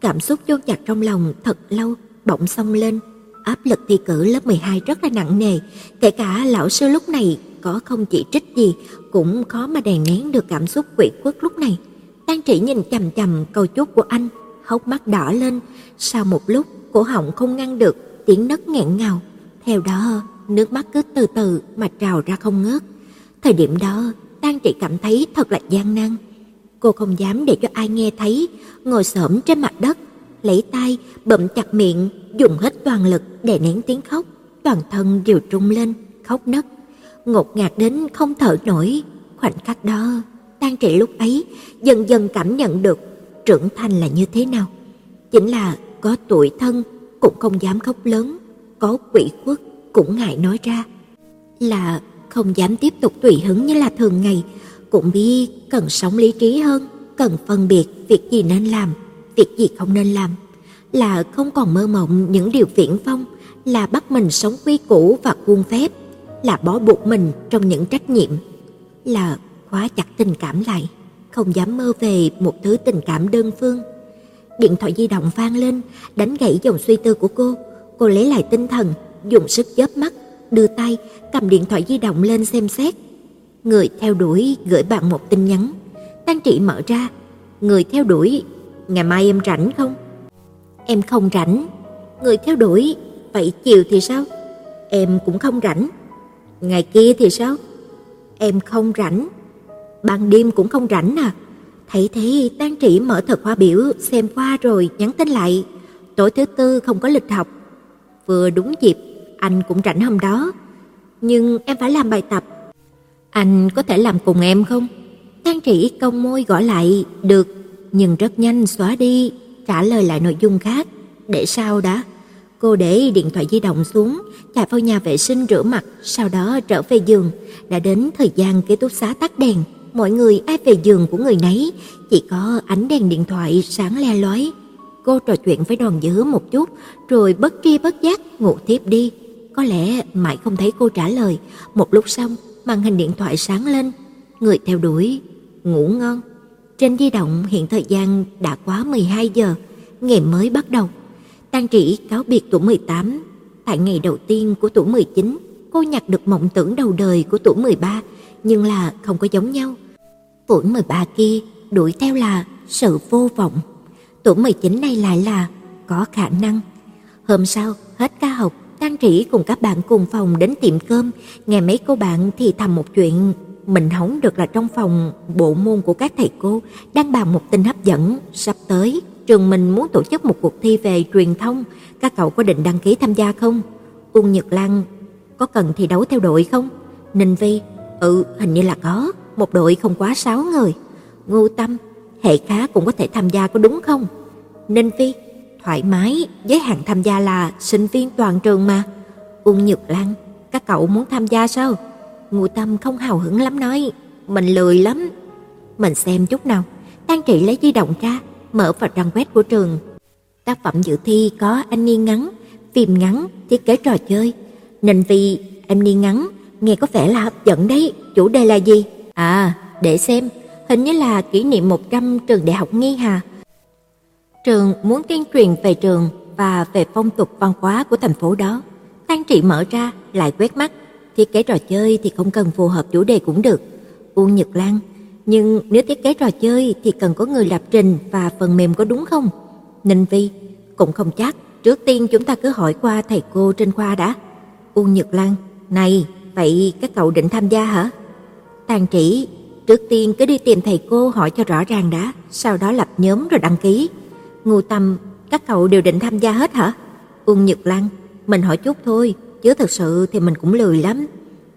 Cảm xúc chôn chặt trong lòng thật lâu, bỗng xông lên, áp lực thi cử lớp 12 rất là nặng nề, kể cả lão sư lúc này có không chỉ trích gì cũng khó mà đè nén được cảm xúc quỷ quất lúc này. Tang Trĩ nhìn chằm chằm câu chúc của anh, hốc mắt đỏ lên, sau một lúc cổ họng không ngăn được tiếng nấc nghẹn ngào, theo đó nước mắt cứ từ từ mà trào ra không ngớt. Thời điểm đó, Tang Trĩ cảm thấy thật là gian nan. Cô không dám để cho ai nghe thấy, ngồi xổm trên mặt đất, lấy tay bậm chặt miệng, dùng hết toàn lực để nén tiếng khóc, toàn thân đều trung lên, khóc nấc, ngột ngạt đến không thở nổi. Khoảnh khắc đó, Tang Trị lúc ấy dần dần cảm nhận được trưởng thành là như thế nào. Chính là có tuổi thân cũng không dám khóc lớn, có quỷ khuất cũng ngại nói ra. Là không dám tiếp tục tùy hứng như là thường ngày, cũng biết cần sống lý trí hơn, cần phân biệt việc gì nên làm, việc gì không nên làm. Là không còn mơ mộng những điều viễn vông, là bắt mình sống quy củ và khuôn phép, là bó buộc mình trong những trách nhiệm, là khóa chặt tình cảm lại, không dám mơ về một thứ tình cảm đơn phương. Điện thoại di động vang lên, đánh gãy dòng suy tư của cô. Cô lấy lại tinh thần, dùng sức chớp mắt, đưa tay cầm điện thoại di động lên xem xét. Người theo đuổi gửi bạn một tin nhắn. Tăng Trị mở ra, người theo đuổi, ngày mai em rảnh không? Em không rảnh. Người theo đuổi, vậy chiều thì sao? Em cũng không rảnh. Ngày kia thì sao? Em không rảnh ban đêm cũng không rảnh à. Thấy thế Tang Trĩ mở thật hoa biểu xem qua rồi nhắn tin lại, tối thứ tư không có lịch học. Vừa đúng dịp, anh cũng rảnh hôm đó, nhưng em phải làm bài tập. Anh có thể làm cùng em không? Tang Trĩ cong môi gõ lại, được, nhưng rất nhanh xóa đi, trả lời lại nội dung khác, để sau đã. Cô để điện thoại di động xuống, chạy vào nhà vệ sinh rửa mặt, sau đó trở về giường. Đã đến thời gian ký túc xá tắt đèn, mọi người ai về giường của người nấy, chỉ có ánh đèn điện thoại sáng le lói. Cô trò chuyện với Đoàn dữ một chút, rồi bất tri bất giác ngủ tiếp đi. Có lẽ mãi không thấy cô trả lời, một lúc xong, màn hình điện thoại sáng lên, người theo đuổi ngủ ngon. Trên di động hiện thời gian đã quá 12 giờ, ngày mới bắt đầu. Tang Trĩ cáo biệt tuổi 18, tại ngày đầu tiên của tuổi 19, cô nhặt được mộng tưởng đầu đời của tuổi 13, nhưng là không có giống nhau. Tuổi 13 kia đuổi theo là sự vô vọng. Tuổi 19 này lại là có khả năng. Hôm sau, hết ca học, Tăng Trĩ cùng các bạn cùng phòng đến tiệm cơm, nghe mấy cô bạn thì thầm một chuyện mình hóng được là trong phòng bộ môn của các thầy cô đang bàn một tin hấp dẫn sắp tới trường mình muốn tổ chức một cuộc thi về truyền thông, các cậu có định đăng ký tham gia không? Uông Nhật Lan có cần thi đấu theo đội không? Ninh Vi, ừ, hình như là có, một đội không quá 6 người. Ngô Tâm, hệ khá cũng có thể tham gia có đúng không? Ninh Vi, thoải mái, giới hạn tham gia là sinh viên toàn trường mà. Uông Nhật Lan, các cậu muốn tham gia sao? Ngô Tâm không hào hứng lắm nói, mình lười lắm. Mình xem chút nào. tan Trị lấy di động ra, mở vào trang web của trường. Tác phẩm dự thi có anh niên ngắn, phim ngắn, thiết kế trò chơi. Nên vì em niên ngắn, nghe có vẻ là hấp dẫn đấy, chủ đề là gì? À, để xem, hình như là kỷ niệm 100 trường đại học Nghi Hà. Trường muốn tuyên truyền về trường và về phong tục văn hóa của thành phố đó. Tăng trị mở ra, lại quét mắt, thiết kế trò chơi thì không cần phù hợp chủ đề cũng được. Uông Nhật Lan nhưng nếu thiết kế trò chơi thì cần có người lập trình và phần mềm có đúng không? Ninh Vi, cũng không chắc, trước tiên chúng ta cứ hỏi qua thầy cô trên khoa đã. Uông Nhật Lan, này, vậy các cậu định tham gia hả? Tàn Trĩ, trước tiên cứ đi tìm thầy cô hỏi cho rõ ràng đã, sau đó lập nhóm rồi đăng ký. Ngu Tâm, các cậu đều định tham gia hết hả? Uông Nhật Lan, mình hỏi chút thôi, chứ thật sự thì mình cũng lười lắm.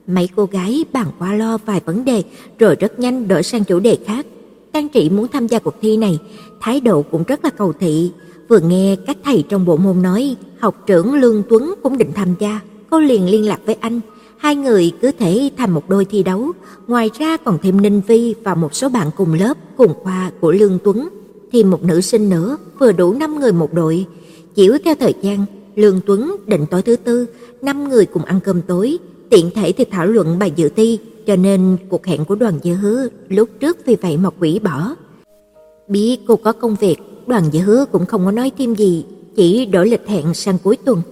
Mấy cô gái bàn qua lo vài vấn đề rồi rất nhanh đổi sang chủ đề khác. Tàn Trị muốn tham gia cuộc thi này, thái độ cũng rất là cầu thị. Vừa nghe các thầy trong bộ môn nói, học trưởng Lương Tuấn cũng định tham gia, cô liền liên lạc với anh. Hai người cứ thể thành một đôi thi đấu, ngoài ra còn thêm Ninh Vi và một số bạn cùng lớp, cùng khoa của Lương Tuấn. Thêm một nữ sinh nữa, vừa đủ 5 người một đội. Chiếu theo thời gian, Lương Tuấn định tối thứ tư, năm người cùng ăn cơm tối, tiện thể thì thảo luận bài dự thi, cho nên cuộc hẹn của đoàn dự hứa lúc trước vì vậy mà quỷ bỏ. Biết cô có công việc, đoàn dự hứa cũng không có nói thêm gì, chỉ đổi lịch hẹn sang cuối tuần.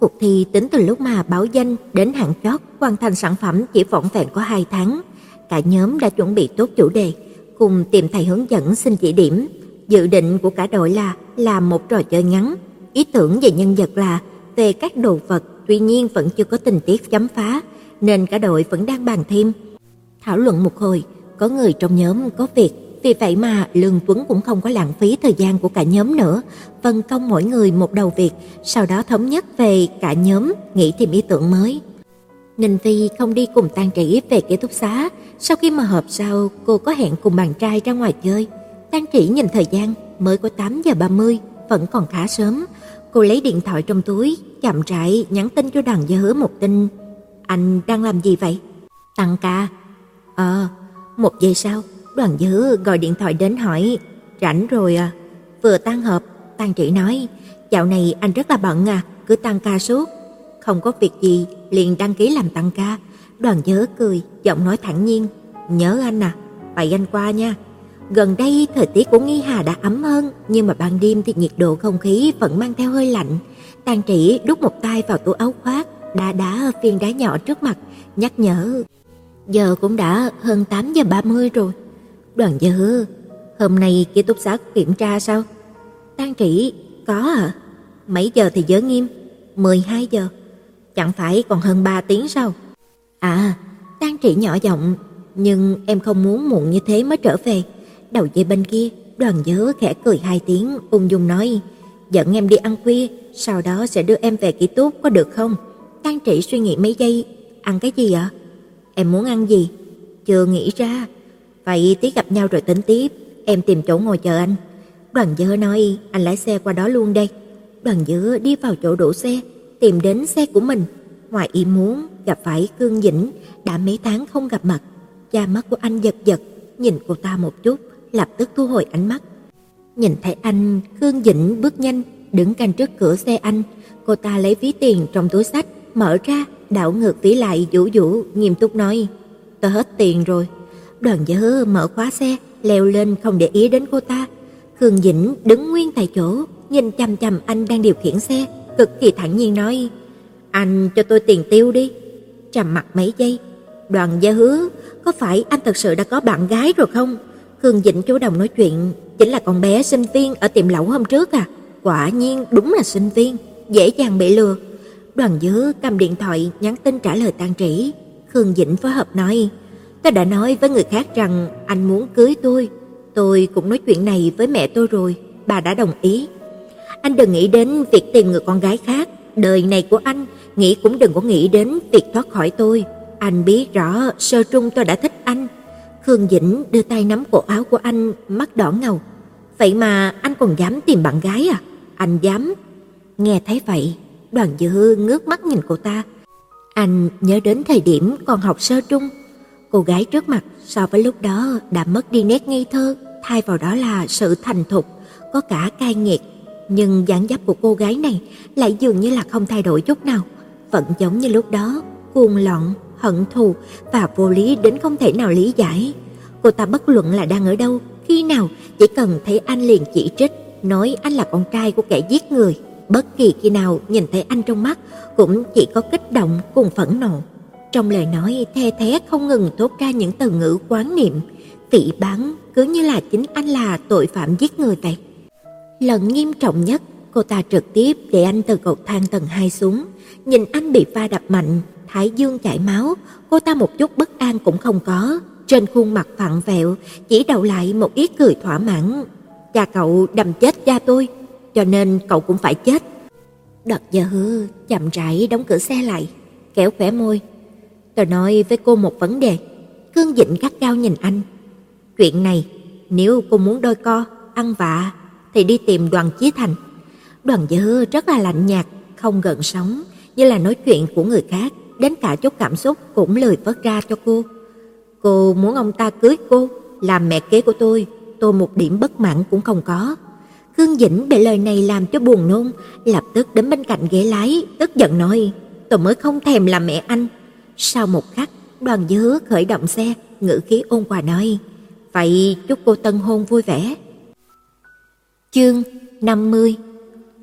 Cuộc thi tính từ lúc mà báo danh đến hạn chót hoàn thành sản phẩm chỉ vỏn vẹn có 2 tháng. Cả nhóm đã chuẩn bị tốt chủ đề, cùng tìm thầy hướng dẫn xin chỉ điểm. Dự định của cả đội là làm một trò chơi ngắn, ý tưởng về nhân vật là về các đồ vật tuy nhiên vẫn chưa có tình tiết chấm phá, nên cả đội vẫn đang bàn thêm. Thảo luận một hồi, có người trong nhóm có việc, vì vậy mà Lương Tuấn cũng không có lãng phí thời gian của cả nhóm nữa, phân công mỗi người một đầu việc, sau đó thống nhất về cả nhóm nghĩ tìm ý tưởng mới. Ninh Vi không đi cùng Tang Trĩ về ký túc xá, sau khi mà họp sau, cô có hẹn cùng bạn trai ra ngoài chơi. Tang Trĩ nhìn thời gian, mới có 8 giờ 30, vẫn còn khá sớm, Cô lấy điện thoại trong túi, chậm rãi nhắn tin cho đàn gia hứa một tin. Anh đang làm gì vậy? Tăng ca. Ờ, một giây sau, đoàn Dữ gọi điện thoại đến hỏi. Rảnh rồi à? Vừa tan họp, Tăng trị nói. Dạo này anh rất là bận à, cứ tăng ca suốt. Không có việc gì, liền đăng ký làm tăng ca. Đoàn Dữ cười, giọng nói thẳng nhiên. Nhớ anh à, vậy anh qua nha. Gần đây thời tiết của Nghi Hà đã ấm hơn, nhưng mà ban đêm thì nhiệt độ không khí vẫn mang theo hơi lạnh. Tàn Trị đút một tay vào túi áo khoác, đá đá viên đá nhỏ trước mặt, nhắc nhở. Giờ cũng đã hơn 8 giờ 30 rồi. Đoàn dư, hôm nay ký túc xá kiểm tra sao? tan Trĩ, có à? Mấy giờ thì giới nghiêm? 12 giờ. Chẳng phải còn hơn 3 tiếng sao? À, tan Trĩ nhỏ giọng, nhưng em không muốn muộn như thế mới trở về. Đầu dây bên kia, đoàn nhớ khẽ cười hai tiếng, ung dung nói, dẫn em đi ăn khuya, sau đó sẽ đưa em về ký túc có được không? tan trị suy nghĩ mấy giây, ăn cái gì ạ? Em muốn ăn gì? Chưa nghĩ ra. Vậy tí gặp nhau rồi tính tiếp, em tìm chỗ ngồi chờ anh. Đoàn dứa nói, anh lái xe qua đó luôn đây. Đoàn dứa đi vào chỗ đổ xe, tìm đến xe của mình. Ngoài ý muốn, gặp phải Cương Dĩnh, đã mấy tháng không gặp mặt. cha mắt của anh giật giật, nhìn cô ta một chút, lập tức thu hồi ánh mắt. Nhìn thấy anh, cương Dĩnh bước nhanh đứng canh trước cửa xe anh, cô ta lấy ví tiền trong túi sách, mở ra, đảo ngược ví lại vũ vũ nghiêm túc nói: "Tôi hết tiền rồi." Đoàn Dơ mở khóa xe, leo lên không để ý đến cô ta. Khương Dĩnh đứng nguyên tại chỗ, nhìn chằm chằm anh đang điều khiển xe, cực kỳ thẳng nhiên nói: "Anh cho tôi tiền tiêu đi." Trầm mặt mấy giây, Đoàn Gia hứa, có phải anh thật sự đã có bạn gái rồi không? Khương Dĩnh chủ động nói chuyện, chính là con bé sinh viên ở tiệm lẩu hôm trước à? Quả nhiên đúng là sinh viên, dễ dàng bị lừa. Đoàn Dứa cầm điện thoại nhắn tin trả lời Tang Trĩ. Khương Dĩnh phối hợp nói: "Tôi đã nói với người khác rằng anh muốn cưới tôi, tôi cũng nói chuyện này với mẹ tôi rồi, bà đã đồng ý. Anh đừng nghĩ đến việc tìm người con gái khác, đời này của anh nghĩ cũng đừng có nghĩ đến việc thoát khỏi tôi. Anh biết rõ sơ trung tôi đã thích anh." Khương Dĩnh đưa tay nắm cổ áo của anh, mắt đỏ ngầu. "Vậy mà anh còn dám tìm bạn gái à? Anh dám?" Nghe thấy vậy, Đoàn Dư ngước mắt nhìn cô ta. Anh nhớ đến thời điểm còn học sơ trung, cô gái trước mặt so với lúc đó đã mất đi nét ngây thơ, thay vào đó là sự thành thục, có cả cay nghiệt, nhưng dáng dấp của cô gái này lại dường như là không thay đổi chút nào, vẫn giống như lúc đó, cuồng loạn, hận thù và vô lý đến không thể nào lý giải. Cô ta bất luận là đang ở đâu, khi nào, chỉ cần thấy anh liền chỉ trích, nói anh là con trai của kẻ giết người. Bất kỳ khi nào nhìn thấy anh trong mắt cũng chỉ có kích động cùng phẫn nộ. Trong lời nói the thé không ngừng thốt ra những từ ngữ quán niệm, tỷ bán cứ như là chính anh là tội phạm giết người vậy. Lần nghiêm trọng nhất, cô ta trực tiếp để anh từ cầu thang tầng 2 xuống, nhìn anh bị va đập mạnh, thái dương chảy máu, cô ta một chút bất an cũng không có, trên khuôn mặt vặn vẹo chỉ đầu lại một ít cười thỏa mãn. Cha cậu đâm chết cha tôi, cho nên cậu cũng phải chết. Đợt giờ hư chậm rãi đóng cửa xe lại, kéo khỏe môi. Tôi nói với cô một vấn đề. Cương Dĩnh gắt cao nhìn anh. Chuyện này, nếu cô muốn đôi co, ăn vạ, thì đi tìm đoàn Chí Thành. Đoàn dơ rất là lạnh nhạt, không gần sóng, như là nói chuyện của người khác, đến cả chút cảm xúc cũng lười vớt ra cho cô. Cô muốn ông ta cưới cô, làm mẹ kế của tôi, tôi một điểm bất mãn cũng không có. Khương Dĩnh bị lời này làm cho buồn nôn, lập tức đến bên cạnh ghế lái, tức giận nói: "Tôi mới không thèm làm mẹ anh." Sau một khắc, Đoàn Dứa khởi động xe, ngữ khí ôn hòa nói: "Vậy chúc cô tân hôn vui vẻ." Chương 50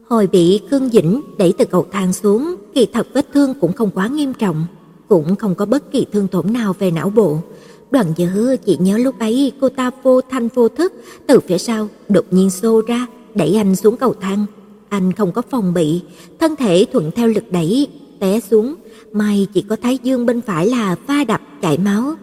Hồi bị Khương Dĩnh đẩy từ cầu thang xuống, kỳ thật vết thương cũng không quá nghiêm trọng, cũng không có bất kỳ thương tổn nào về não bộ. Đoàn Dứa chỉ nhớ lúc ấy cô ta vô thanh vô thức từ phía sau đột nhiên xô ra, đẩy anh xuống cầu thang. Anh không có phòng bị, thân thể thuận theo lực đẩy, té xuống, may chỉ có thái dương bên phải là va đập chảy máu.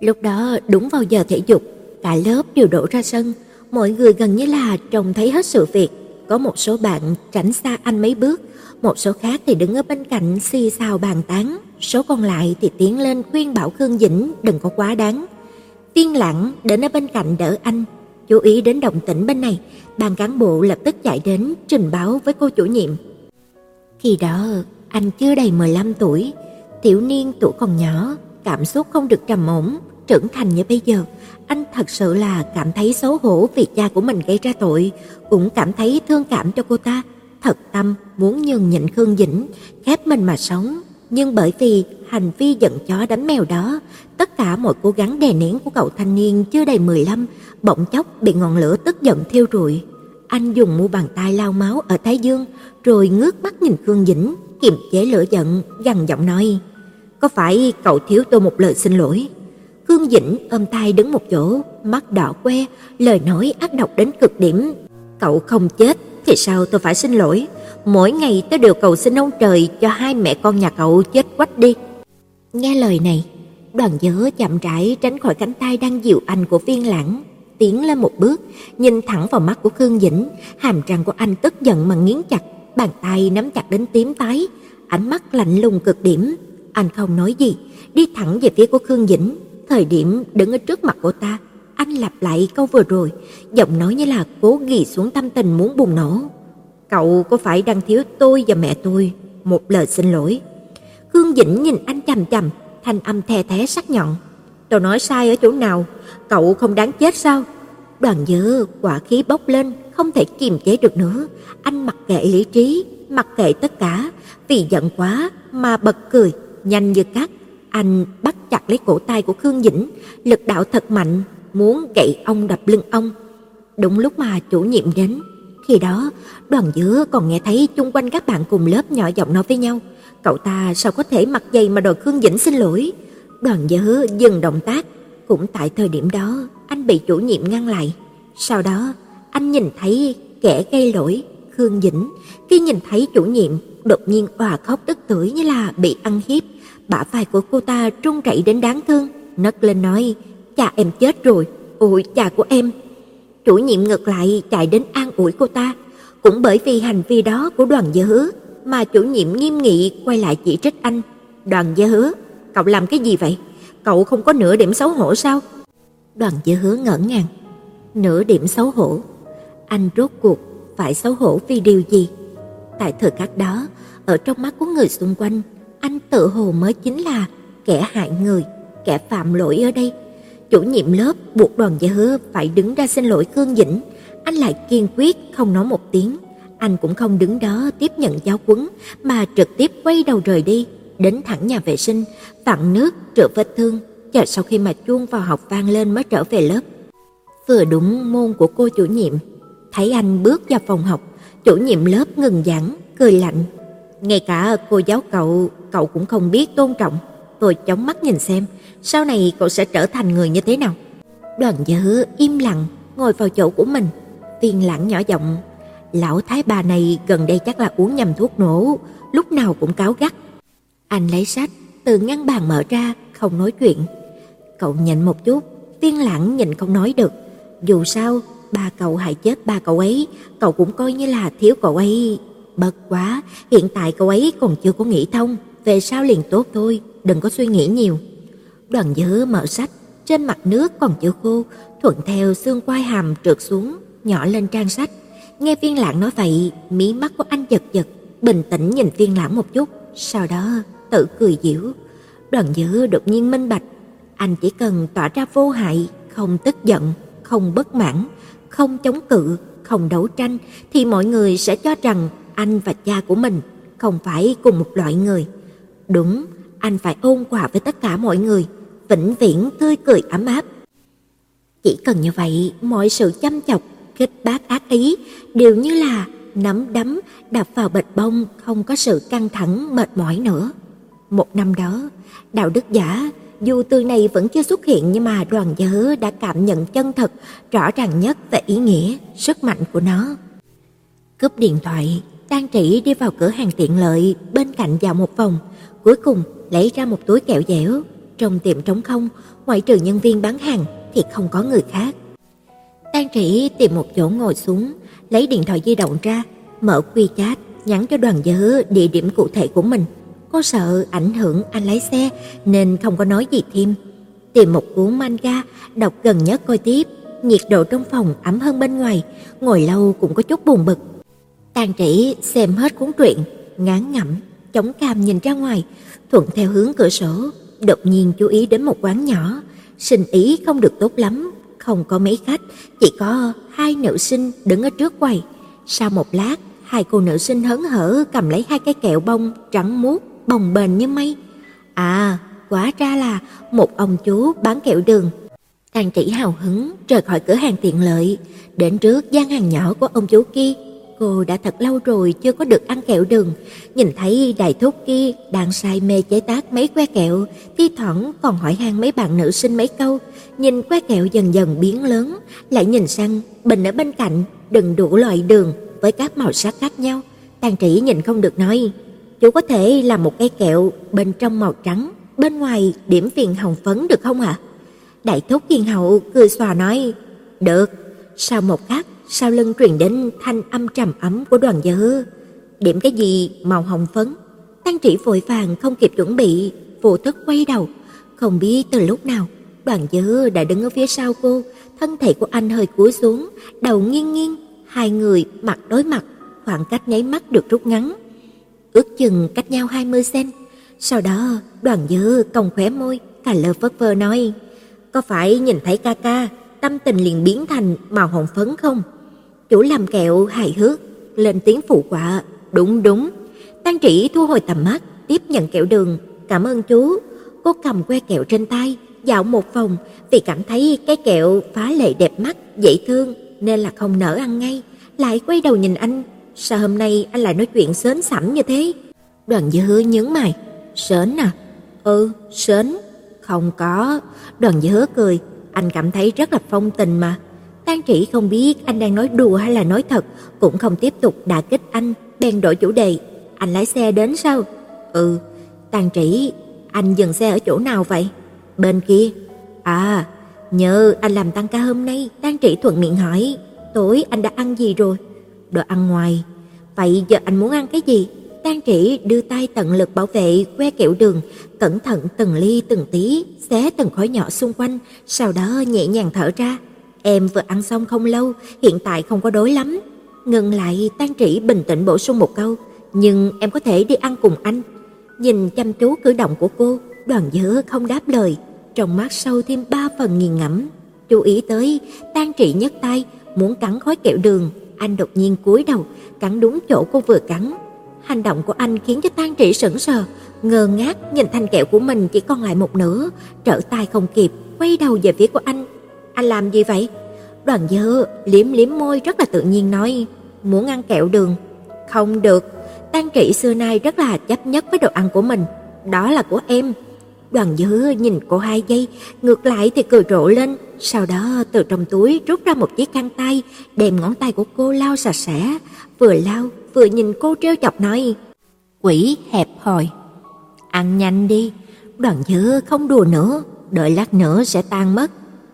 Lúc đó đúng vào giờ thể dục, cả lớp đều đổ ra sân, mọi người gần như là trông thấy hết sự việc, có một số bạn tránh xa anh mấy bước, một số khác thì đứng ở bên cạnh xì xào bàn tán, số còn lại thì tiến lên khuyên bảo Khương Dĩnh đừng có quá đáng. Tiên Lãng đến ở bên cạnh đỡ anh, chú ý đến động tĩnh bên này, ban cán bộ lập tức chạy đến trình báo với cô chủ nhiệm. Khi đó, anh chưa đầy 15 tuổi, tiểu niên tuổi còn nhỏ, cảm xúc không được trầm ổn, trưởng thành như bây giờ, anh thật sự là cảm thấy xấu hổ vì cha của mình gây ra tội, cũng cảm thấy thương cảm cho cô ta, thật tâm muốn nhường nhịn Khương Dĩnh, khép mình mà sống, nhưng bởi vì hành vi giận chó đánh mèo đó, tất cả mọi cố gắng đè nén của cậu thanh niên chưa đầy 15 bỗng chốc bị ngọn lửa tức giận thiêu rụi. Anh dùng mu bàn tay lau máu ở thái dương, rồi ngước mắt nhìn Khương Dĩnh, kiềm chế lửa giận, gằn giọng nói: "Có phải cậu thiếu tôi một lời xin lỗi?" Khương Dĩnh ôm tay đứng một chỗ, mắt đỏ que, lời nói ác độc đến cực điểm. "Cậu không chết thì sao tôi phải xin lỗi? Mỗi ngày tôi đều cầu xin ông trời cho hai mẹ con nhà cậu chết quách đi." Nghe lời này, Đoàn Dớ chậm rãi tránh khỏi cánh tay đang dịu anh của Viên Lãng, tiến lên một bước, nhìn thẳng vào mắt của Khương Dĩnh, hàm răng của anh tức giận mà nghiến chặt, bàn tay nắm chặt đến tím tái, ánh mắt lạnh lùng cực điểm. Anh không nói gì, đi thẳng về phía của Khương Dĩnh, thời điểm đứng ở trước mặt cô ta, anh lặp lại câu vừa rồi, giọng nói như là cố ghi xuống tâm tình muốn bùng nổ. Cậu có phải đang thiếu tôi và mẹ tôi một lời xin lỗi? Khương Dĩnh nhìn anh chằm chằm, thanh âm the thé sắc nhọn. Tôi nói sai ở chỗ nào? Cậu không đáng chết sao? Đoàn Dư quả khí bốc lên, không thể kiềm chế được nữa, anh mặc kệ lý trí, mặc kệ tất cả, vì giận quá mà bật cười, nhanh như cắt, Anh bắt chặt lấy cổ tay của Khương Dĩnh, lực đạo thật mạnh, muốn gậy ông đập lưng ông. Đúng lúc mà chủ nhiệm đến, khi đó đoàn dứa còn nghe thấy chung quanh các bạn cùng lớp nhỏ giọng nói với nhau, cậu ta sao có thể mặc giày mà đòi Khương Dĩnh xin lỗi. Đoàn dứa dừng động tác, cũng tại thời điểm đó anh bị chủ nhiệm ngăn lại. Sau đó, anh nhìn thấy kẻ gây lỗi, Khương Dĩnh, khi nhìn thấy chủ nhiệm, đột nhiên òa khóc tức tưởi như là bị ăn hiếp, bả vai của cô ta run rẩy đến đáng thương, nấc lên nói: "Cha em chết rồi, ôi cha của em." Chủ nhiệm ngược lại chạy đến an ủi cô ta, cũng bởi vì hành vi đó của Đoàn Gia Hứa mà chủ nhiệm nghiêm nghị quay lại chỉ trích anh. "Đoàn Gia Hứa, cậu làm cái gì vậy? Cậu không có nửa điểm xấu hổ sao?" Đoàn Gia Hứa ngỡ ngàng, nửa điểm xấu hổ. Anh rốt cuộc phải xấu hổ vì điều gì? Tại thời khắc đó, ở trong mắt của người xung quanh, anh tự hồ mới chính là kẻ hại người, kẻ phạm lỗi ở đây. Chủ nhiệm lớp buộc Đoàn Gia Hứa phải đứng ra xin lỗi Khương Dĩnh, anh lại kiên quyết không nói một tiếng. Anh cũng không đứng đó tiếp nhận giáo quấn mà trực tiếp quay đầu rời đi, đến thẳng nhà vệ sinh, tặng nước rửa vết thương, chờ sau khi mà chuông vào học vang lên mới trở về lớp. Vừa đúng môn của cô chủ nhiệm, thấy anh bước vào phòng học, chủ nhiệm lớp ngừng giảng, cười lạnh. Ngay cả cô giáo cậu, cậu cũng không biết tôn trọng. Tôi chóng mắt nhìn xem, sau này cậu sẽ trở thành người như thế nào. Đoàn Dữ im lặng ngồi vào chỗ của mình, Tiên Lãng nhỏ giọng, lão thái bà này gần đây chắc là uống nhầm thuốc nổ, lúc nào cũng cáo gắt. Anh lấy sách từ ngăn bàn mở ra, không nói chuyện. Cậu nhịn một chút, Tiên Lãng nhìn không nói được, dù sao ba cậu hại chết ba cậu ấy, cậu cũng coi như là thiếu cậu ấy. Bất quá, hiện tại cậu ấy còn chưa có nghĩ thông, về sau liền tốt thôi, đừng có suy nghĩ nhiều. Đoàn dữ mở sách, trên mặt nước còn chưa khô, thuận theo xương quai hàm trượt xuống, nhỏ lên trang sách. Nghe Viên Lãng nói vậy, mí mắt của anh giật giật, bình tĩnh nhìn Viên Lãng một chút, sau đó tự cười giễu. Đoàn dữ đột nhiên minh bạch, anh chỉ cần tỏ ra vô hại, không tức giận, không bất mãn, không chống cự, không đấu tranh thì mọi người sẽ cho rằng anh và cha của mình không phải cùng một loại người. Đúng, anh phải ôn hòa với tất cả mọi người, vĩnh viễn tươi cười ấm áp. Chỉ cần như vậy, mọi sự chăm chọc, khích bác ác ý đều như là nắm đấm đập vào bịch bông không có sự căng thẳng mệt mỏi nữa. Một năm đó, đạo đức giả dù từ này vẫn chưa xuất hiện nhưng mà đoàn gia đã cảm nhận chân thật, rõ ràng nhất về ý nghĩa, sức mạnh của nó. Cướp điện thoại, Trang Trĩ đi vào cửa hàng tiện lợi bên cạnh dạo một vòng, cuối cùng lấy ra một túi kẹo dẻo. Trong tiệm trống không, ngoại trừ nhân viên bán hàng thì không có người khác. Trang Trĩ tìm một chỗ ngồi xuống, lấy điện thoại di động ra, mở quy chat, nhắn cho đoàn gia địa điểm cụ thể của mình. Cô sợ ảnh hưởng anh lái xe nên không có nói gì thêm. Tìm một cuốn manga đọc gần nhất coi tiếp, nhiệt độ trong phòng ấm hơn bên ngoài, ngồi lâu cũng có chút buồn bực. Tàn Trĩ xem hết cuốn truyện, ngán ngẩm, chống cam nhìn ra ngoài, thuận theo hướng cửa sổ, đột nhiên chú ý đến một quán nhỏ, sinh ý không được tốt lắm, không có mấy khách, chỉ có hai nữ sinh đứng ở trước quầy. Sau một lát, hai cô nữ sinh hớn hở cầm lấy hai cái kẹo bông trắng muốt bồng bềnh như mây. À, quá ra là một ông chú bán kẹo đường. Tàn Trĩ hào hứng rời khỏi cửa hàng tiện lợi, đến trước gian hàng nhỏ của ông chú kia. Cô đã thật lâu rồi chưa có được ăn kẹo đường, nhìn thấy đại thúc kia đang say mê chế tác mấy que kẹo, thi thoảng còn hỏi han mấy bạn nữ sinh mấy câu, nhìn que kẹo dần dần biến lớn, lại nhìn sang bình ở bên cạnh, đừng đủ loại đường với các màu sắc khác nhau. Tàn Trĩ nhìn không được nói, Chú có thể làm một cái kẹo bên trong màu trắng, bên ngoài điểm viền hồng phấn được không ạ? Đại thúc kiên hậu cười xòa nói, được. Sau một khắc, sau lưng truyền đến thanh âm trầm ấm của đoàn dơ. Điểm cái gì màu hồng phấn? Tăng trị vội vàng không kịp chuẩn bị, vô thức quay đầu. Không biết từ lúc nào, đoàn dơ đã đứng ở phía sau cô, thân thể của anh hơi cúi xuống, đầu nghiêng nghiêng, hai người mặt đối mặt, khoảng cách nháy mắt được rút ngắn ước chừng cách nhau 20 cm. Sau đó, Đoàn Dư cong khóe môi, cà lơ phất phơ nói: "Có phải nhìn thấy ca ca, tâm tình liền biến thành màu hồng phấn không?" Chủ làm kẹo hài hước lên tiếng phụ quả, "Đúng đúng." Tăng Trĩ thu hồi tầm mắt, tiếp nhận kẹo đường, "Cảm ơn chú." cô cầm que kẹo trên tay, dạo một vòng vì cảm thấy cái kẹo phá lệ đẹp mắt, dễ thương nên là không nỡ ăn ngay, lại quay đầu nhìn anh, sao hôm nay anh lại nói chuyện sến sẩm như thế? Đoàn Dư nhướng mày, "Sến à?" "Ừ, sến." "Không có." Đoàn Dư cười, "Anh cảm thấy rất là phong tình mà." Tang Trĩ không biết anh đang nói đùa hay là nói thật, cũng không tiếp tục đả kích anh, bèn đổi chủ đề, "Anh lái xe đến sao?" "Ừ." Tang Trĩ, "Anh dừng xe ở chỗ nào vậy?" "Bên kia." "À, nhớ anh làm tăng ca hôm nay." Tang Trĩ thuận miệng hỏi, "Tối anh đã ăn gì rồi?" "Đồ ăn ngoài." "Vậy giờ anh muốn ăn cái gì?" Tang Trĩ đưa tay tận lực bảo vệ que kẹo đường, cẩn thận từng ly từng tí, xé từng khối nhỏ xung quanh, sau đó nhẹ nhàng thở ra. Em vừa ăn xong không lâu, hiện tại không có đói lắm. Ngừng lại, Tang Trĩ bình tĩnh bổ sung một câu, "Nhưng em có thể đi ăn cùng anh." Nhìn chăm chú cử động của cô, Đoàn Dư không đáp lời, trong mắt sâu thêm ba phần nghiền ngẫm. Chú ý tới, Tang Trĩ nhấc tay, muốn cắn khối kẹo đường, anh đột nhiên cúi đầu, cắn đúng chỗ cô vừa cắn. Hành động của anh khiến cho Tang Trĩ sững sờ, ngơ ngác nhìn thanh kẹo của mình chỉ còn lại một nửa, trở tay không kịp, quay đầu về phía của anh. Anh làm gì vậy? Đoàn Dơ liếm liếm môi rất là tự nhiên nói, muốn ăn kẹo đường. Không được, Tang Trĩ xưa nay rất là chấp nhất với đồ ăn của mình, đó là của em. Đoàn Dư nhìn cô hai giây, ngược lại thì cười rộ lên, sau đó từ trong túi rút ra một chiếc khăn tay, đem ngón tay của cô lau sạch sẽ, vừa lau vừa nhìn cô trêu chọc nói: "Quỷ hẹp hòi, ăn nhanh đi." Đoàn Dư không đùa nữa, đợi lát nữa sẽ tan mất.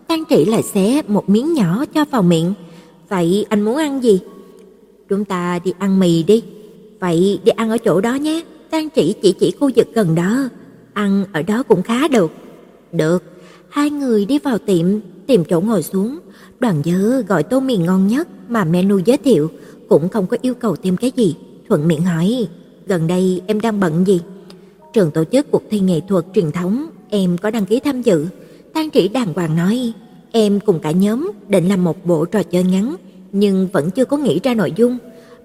Tang Trị lại xé một miếng nhỏ cho vào miệng. "Vậy anh muốn ăn gì?" "Chúng ta đi ăn mì đi." "Vậy đi ăn ở chỗ đó nhé." Tang Trị chỉ chỉ khu vực gần đó. "Ăn ở đó cũng khá được." "Được." Hai người đi vào tiệm, tìm chỗ ngồi xuống. Đoàn Dư gọi tô mì ngon nhất mà menu giới thiệu, cũng không có yêu cầu thêm cái gì, thuận miệng hỏi, "Gần đây em đang bận gì?" Trường tổ chức cuộc thi nghệ thuật truyền thống, em có đăng ký tham dự. Tan Trĩ đàng hoàng nói, "Em cùng cả nhóm định làm một bộ trò chơi ngắn, nhưng vẫn chưa có nghĩ ra nội dung."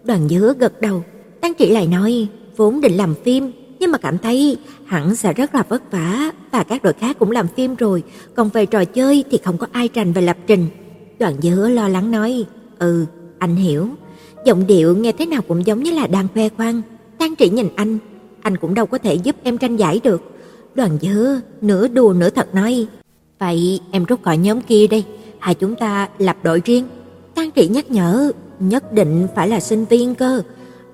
Đoàn Dứa gật đầu, Tăng Trị lại nói, "Vốn định làm phim, nhưng mà cảm thấy hẳn sẽ rất là vất vả và các đội khác cũng làm phim rồi, còn về trò chơi thì không có ai rành về lập trình." Đoàn Dứa lo lắng nói, "Ừ, anh hiểu." Giọng điệu nghe thế nào cũng giống như là đang khoe khoang. Tang Trị nhìn anh, anh cũng đâu có thể giúp em tranh giải được. Đoàn Dư nửa đùa nửa thật nói, "Vậy em rút khỏi nhóm kia đi, hai chúng ta lập đội riêng." Tang Trị nhắc nhở, nhất định phải là sinh viên cơ.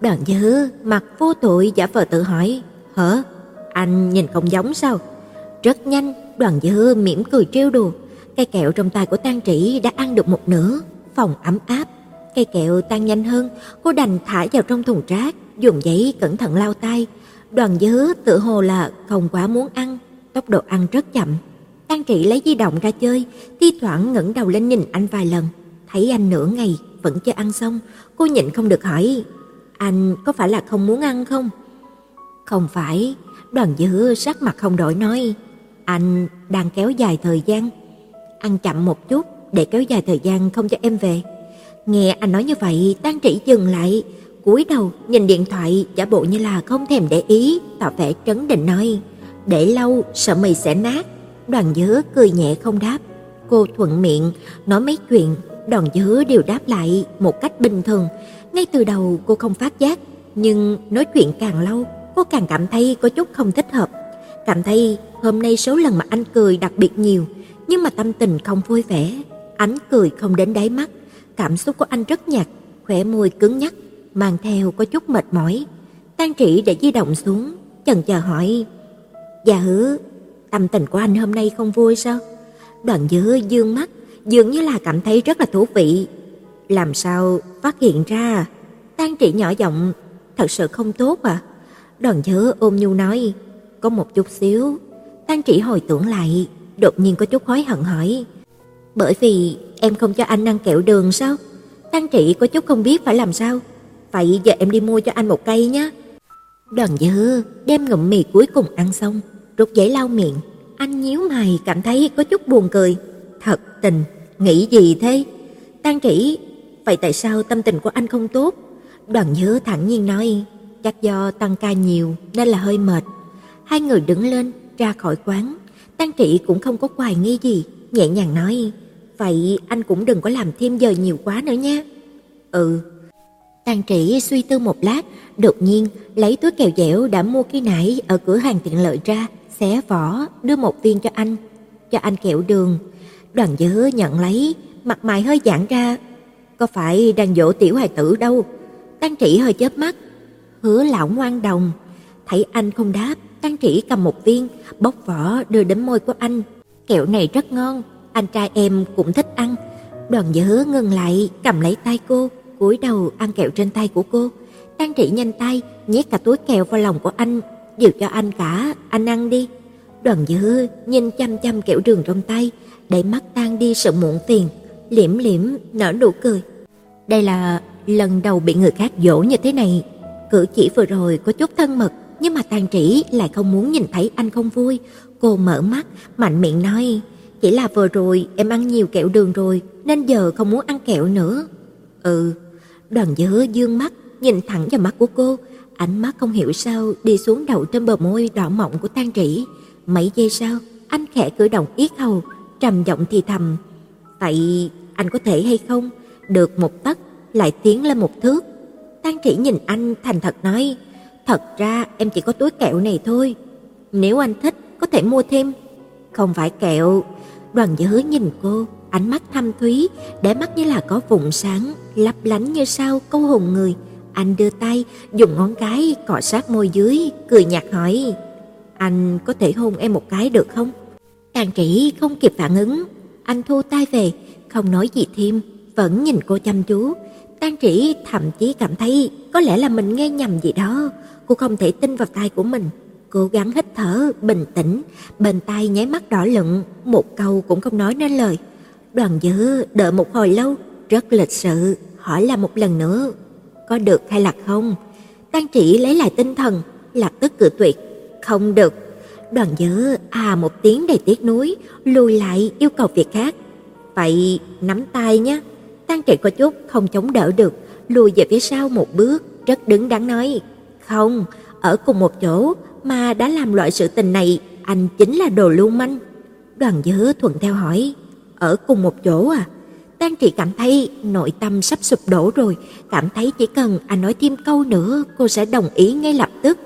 Đoàn Dư mặt vô tội giả vờ tự hỏi, "Hả? Anh nhìn không giống sao?" Rất nhanh, Đoàn Dư mỉm cười trêu đùa, cây kẹo trong tay của Tang Trị đã ăn được một nửa, phòng ấm áp Cây kẹo tan nhanh hơn, cô đành thả vào trong thùng rác, dùng giấy cẩn thận lau tay. Đoàn Dứ tự hồ là không quá muốn ăn, tốc độ ăn rất chậm. tang Trị lấy di động ra chơi, thi thoảng ngẩng đầu lên nhìn anh vài lần, thấy anh nửa ngày vẫn chưa ăn xong, cô nhịn không được hỏi, "Anh có phải là không muốn ăn không?" "Không phải." Đoàn dữ sắc mặt không đổi nói, "Anh đang kéo dài thời gian, ăn chậm một chút để kéo dài thời gian không cho em về." Nghe anh nói như vậy, Tang Trĩ dừng lại, cúi đầu nhìn điện thoại, giả bộ như là không thèm để ý, tỏ vẻ trấn định nói: "Để lâu sợ mì sẽ nát." Đoàn Dứa cười nhẹ không đáp. Cô thuận miệng nói mấy chuyện, Đoàn Dứa đều đáp lại một cách bình thường. Ngay từ đầu cô không phát giác, nhưng nói chuyện càng lâu, cô càng cảm thấy có chút không thích hợp. Cảm thấy hôm nay số lần mà anh cười đặc biệt nhiều, nhưng mà tâm tình không vui vẻ, ánh cười không đến đáy mắt Cảm xúc của anh rất nhạt, khỏe môi cứng nhắc, mang theo có chút mệt mỏi. Tang Trị để di động xuống, chần chờ hỏi: "Dạ hứ tâm tình của anh hôm nay không vui sao?" Đoàn Dứa dương mắt, dường như là cảm thấy rất là thú vị. Làm sao phát hiện ra? Tang Trị nhỏ giọng: "Thật sự không tốt à?" Đoàn nhớ ôm nhu nói: "Có một chút xíu." Tan Trị hồi tưởng lại, đột nhiên có chút hối hận hỏi: "Bởi vì Em không cho anh ăn kẹo đường sao? Tăng trị có chút không biết phải làm sao. Vậy giờ em đi mua cho anh một cây nhé. Đoàn dư đem ngụm mì cuối cùng ăn xong, rút giấy lau miệng. Anh nhíu mày cảm thấy có chút buồn cười. Thật tình, nghĩ gì thế? Tăng trị, vậy tại sao tâm tình của anh không tốt? Đoàn dư thẳng nhiên nói, chắc do tăng ca nhiều nên là hơi mệt. Hai người đứng lên, ra khỏi quán. tăng Trị cũng không có hoài nghi gì, nhẹ nhàng nói, "Vậy anh cũng đừng có làm thêm giờ nhiều quá nữa nha." "Ừ." tăng Trị suy tư một lát, đột nhiên lấy túi kẹo dẻo đã mua khi nãy ở cửa hàng tiện lợi ra, xé vỏ, đưa một viên cho anh, cho anh kẹo đường. Đoàn Dư nhận lấy, mặt mày hơi giãn ra, có phải đang dỗ tiểu hài tử đâu. tăng Trị hơi chớp mắt, hứa lão ngoan đồng, thấy anh không đáp, Tăng Trĩ cầm một viên, bóc vỏ đưa đến môi của anh. Kẹo này rất ngon, anh trai em cũng thích ăn. Đoàn Dư ngừng lại, cầm lấy tay cô, cúi đầu ăn kẹo trên tay của cô. Tăng Trĩ nhanh tay nhét cả túi kẹo vào lòng của anh, "Đều cho anh cả, anh ăn đi." Đoàn Dư nhìn chăm chăm kẹo đường trong tay, để mắt tan đi sự muộn phiền, liễm liễm nở nụ cười. Đây là lần đầu bị người khác dỗ như thế này, cử chỉ vừa rồi có chút thân mật, nhưng mà Tang Trĩ lại không muốn nhìn thấy anh không vui. Cô mở mắt, mạnh miệng nói, "Chỉ là vừa rồi em ăn nhiều kẹo đường rồi, nên giờ không muốn ăn kẹo nữa." "Ừ." Đoàn Dư dương mắt, nhìn thẳng vào mắt của cô, ánh mắt không hiểu sao đi xuống đầu trên bờ môi đỏ mọng của Tang Trĩ. Mấy giây sau, anh khẽ cử động yết hầu, trầm giọng thì thầm, "Vậy anh có thể hay không được một tấc lại tiến lên một thước?" Tang Trĩ nhìn anh thành thật nói, "Thật ra em chỉ có túi kẹo này thôi, nếu anh thích có thể mua thêm." "Không phải kẹo." Đoàn Dư nhìn cô, ánh mắt thâm thúy, để mắt như là có vùng sáng, lấp lánh như sao câu hồn người. Anh đưa tay, dùng ngón cái cọ sát môi dưới, cười nhạt hỏi: "Anh có thể hôn em một cái được không?" Tàn Trĩ không kịp phản ứng, anh thu tay về, không nói gì thêm, vẫn nhìn cô chăm chú. Tang Trĩ thậm chí cảm thấy có lẽ là mình nghe nhầm gì đó, cô không thể tin vào tai của mình. Cố gắng hít thở, bình tĩnh, bên tai nháy mắt đỏ lựng, một câu cũng không nói nên lời. Đoàn Dư đợi một hồi lâu, rất lịch sự, hỏi là một lần nữa, có được hay là không? Tang Trĩ lấy lại tinh thần, lập tức cự tuyệt, không được. Đoàn Dư à một tiếng đầy tiếc nuối, lùi lại yêu cầu việc khác. Vậy nắm tay nhé. Tăng trị có chút không chống đỡ được, lùi về phía sau một bước, rất đứng đắn nói, "Không, ở cùng một chỗ mà đã làm loại sự tình này, anh chính là đồ lưu manh." Đoàn dứa thuận theo hỏi, "Ở cùng một chỗ à?" Tang Trị cảm thấy nội tâm sắp sụp đổ rồi, cảm thấy chỉ cần anh nói thêm câu nữa, cô sẽ đồng ý ngay lập tức.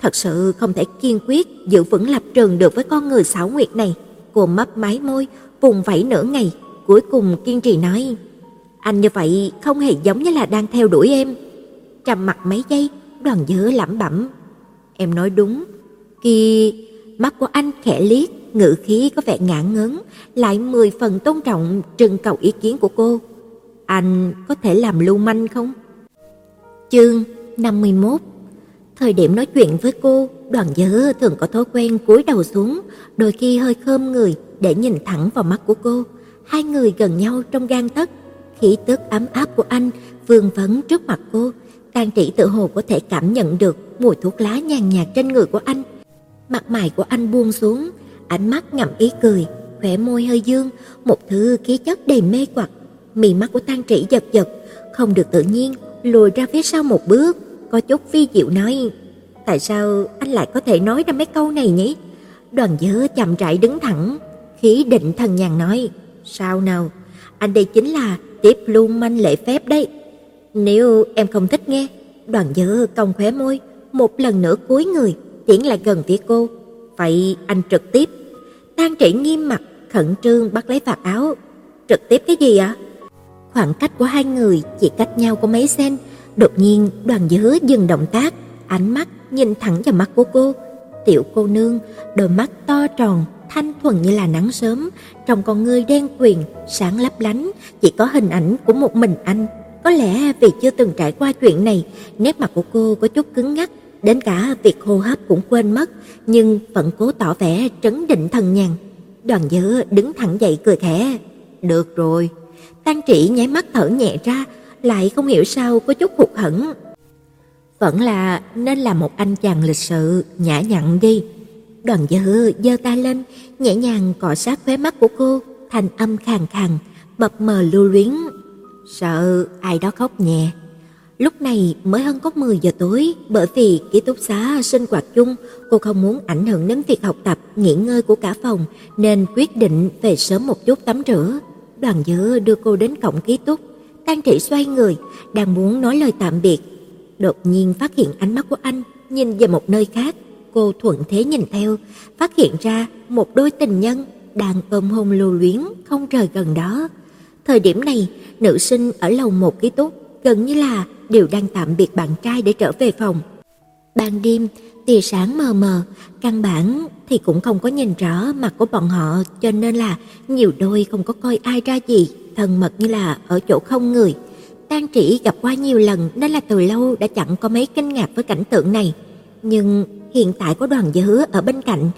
Thật sự không thể kiên quyết giữ vững lập trường được với con người xảo nguyệt này. Cô mấp máy môi, vùng vẫy nửa ngày, cuối cùng kiên trì nói: "Anh như vậy không hề giống như là đang theo đuổi em." Trầm mặt mấy giây, Đoàn Dư lẩm bẩm: "Em nói đúng." Kia, mắt của anh khẽ liếc, ngữ khí có vẻ ngạn ngớn lại mười phần tôn trọng trưng cầu ý kiến của cô. Anh có thể làm lưu manh không? Chương 51 Thời điểm nói chuyện với cô, đoàn dơ thường có thói quen cúi đầu xuống, đôi khi hơi khom người để nhìn thẳng vào mắt của cô. Hai người gần nhau trong gan tấc, khí tức ấm áp của anh vương vấn trước mặt cô. Tang Trĩ tự hồ có thể cảm nhận được mùi thuốc lá nhàn nhạt trên người của anh. Mặt mày của anh buông xuống, ánh mắt ngậm ý cười, khỏe môi hơi dương, một thứ khí chất đầy mê hoặc. Mì mắt của Tang Trĩ giật giật, không được tự nhiên, lùi ra phía sau một bước, có chút phi diệu nói: "Tại sao anh lại có thể nói ra mấy câu này nhỉ?" Đoàn dứa chậm rãi đứng thẳng, khí định thần nhàn nói: "Sao nào, anh đây chính là tiếp lưu manh lễ phép đấy. Nếu em không thích nghe." Đoàn Dư cong khóe môi, một lần nữa cúi người, tiến lại gần phía cô. "Vậy anh trực tiếp." Tang Trĩ nghiêm mặt, khẩn trương bắt lấy vạt áo. "Trực tiếp cái gì ạ?" Khoảng cách của hai người chỉ cách nhau có mấy sen, đột nhiên Đoàn Dư dừng động tác, ánh mắt nhìn thẳng vào mắt của cô. Tiểu cô nương, đôi mắt to tròn, thanh thuần như là nắng sớm, trong con ngươi đen quyền, sáng lấp lánh, chỉ có hình ảnh của một mình anh. Có lẽ vì chưa từng trải qua chuyện này, nét mặt của cô có chút cứng ngắc, đến cả việc hô hấp cũng quên mất, nhưng vẫn cố tỏ vẻ trấn định thần nhàn. Đoàn Dư đứng thẳng dậy cười khẽ, "Được rồi." Tang Trĩ nháy mắt thở nhẹ ra, lại không hiểu sao có chút hụt hẫng. Vẫn là nên là một anh chàng lịch sự, nhã nhặn đi. Đoàn Dư giơ tay lên, nhẹ nhàng cọ sát khóe mắt của cô, thành âm khàn khàn, mập mờ lưu luyến. Sợ ai đó khóc nhẹ. Lúc này mới hơn có 10 giờ tối, bởi vì ký túc xá sinh hoạt chung, cô không muốn ảnh hưởng đến việc học tập, nghỉ ngơi của cả phòng nên quyết định về sớm một chút tắm rửa. Đoàn Dư đưa cô đến cổng ký túc, Tang Trị xoay người, đang muốn nói lời tạm biệt, đột nhiên phát hiện ánh mắt của anh nhìn về một nơi khác. Cô thuận thế nhìn theo, phát hiện ra một đôi tình nhân đang ôm hôn lưu luyến không rời gần đó. Thời điểm này, nữ sinh ở lầu một ký túc gần như là đều đang tạm biệt bạn trai để trở về phòng. Ban đêm, tia sáng mờ mờ, căn bản thì cũng không có nhìn rõ mặt của bọn họ, cho nên là nhiều đôi không có coi ai ra gì, thân mật như là ở chỗ không người. Tang Trĩ gặp qua nhiều lần nên là từ lâu đã chẳng có mấy kinh ngạc với cảnh tượng này, nhưng hiện tại có đoàn hứa ở bên cạnh,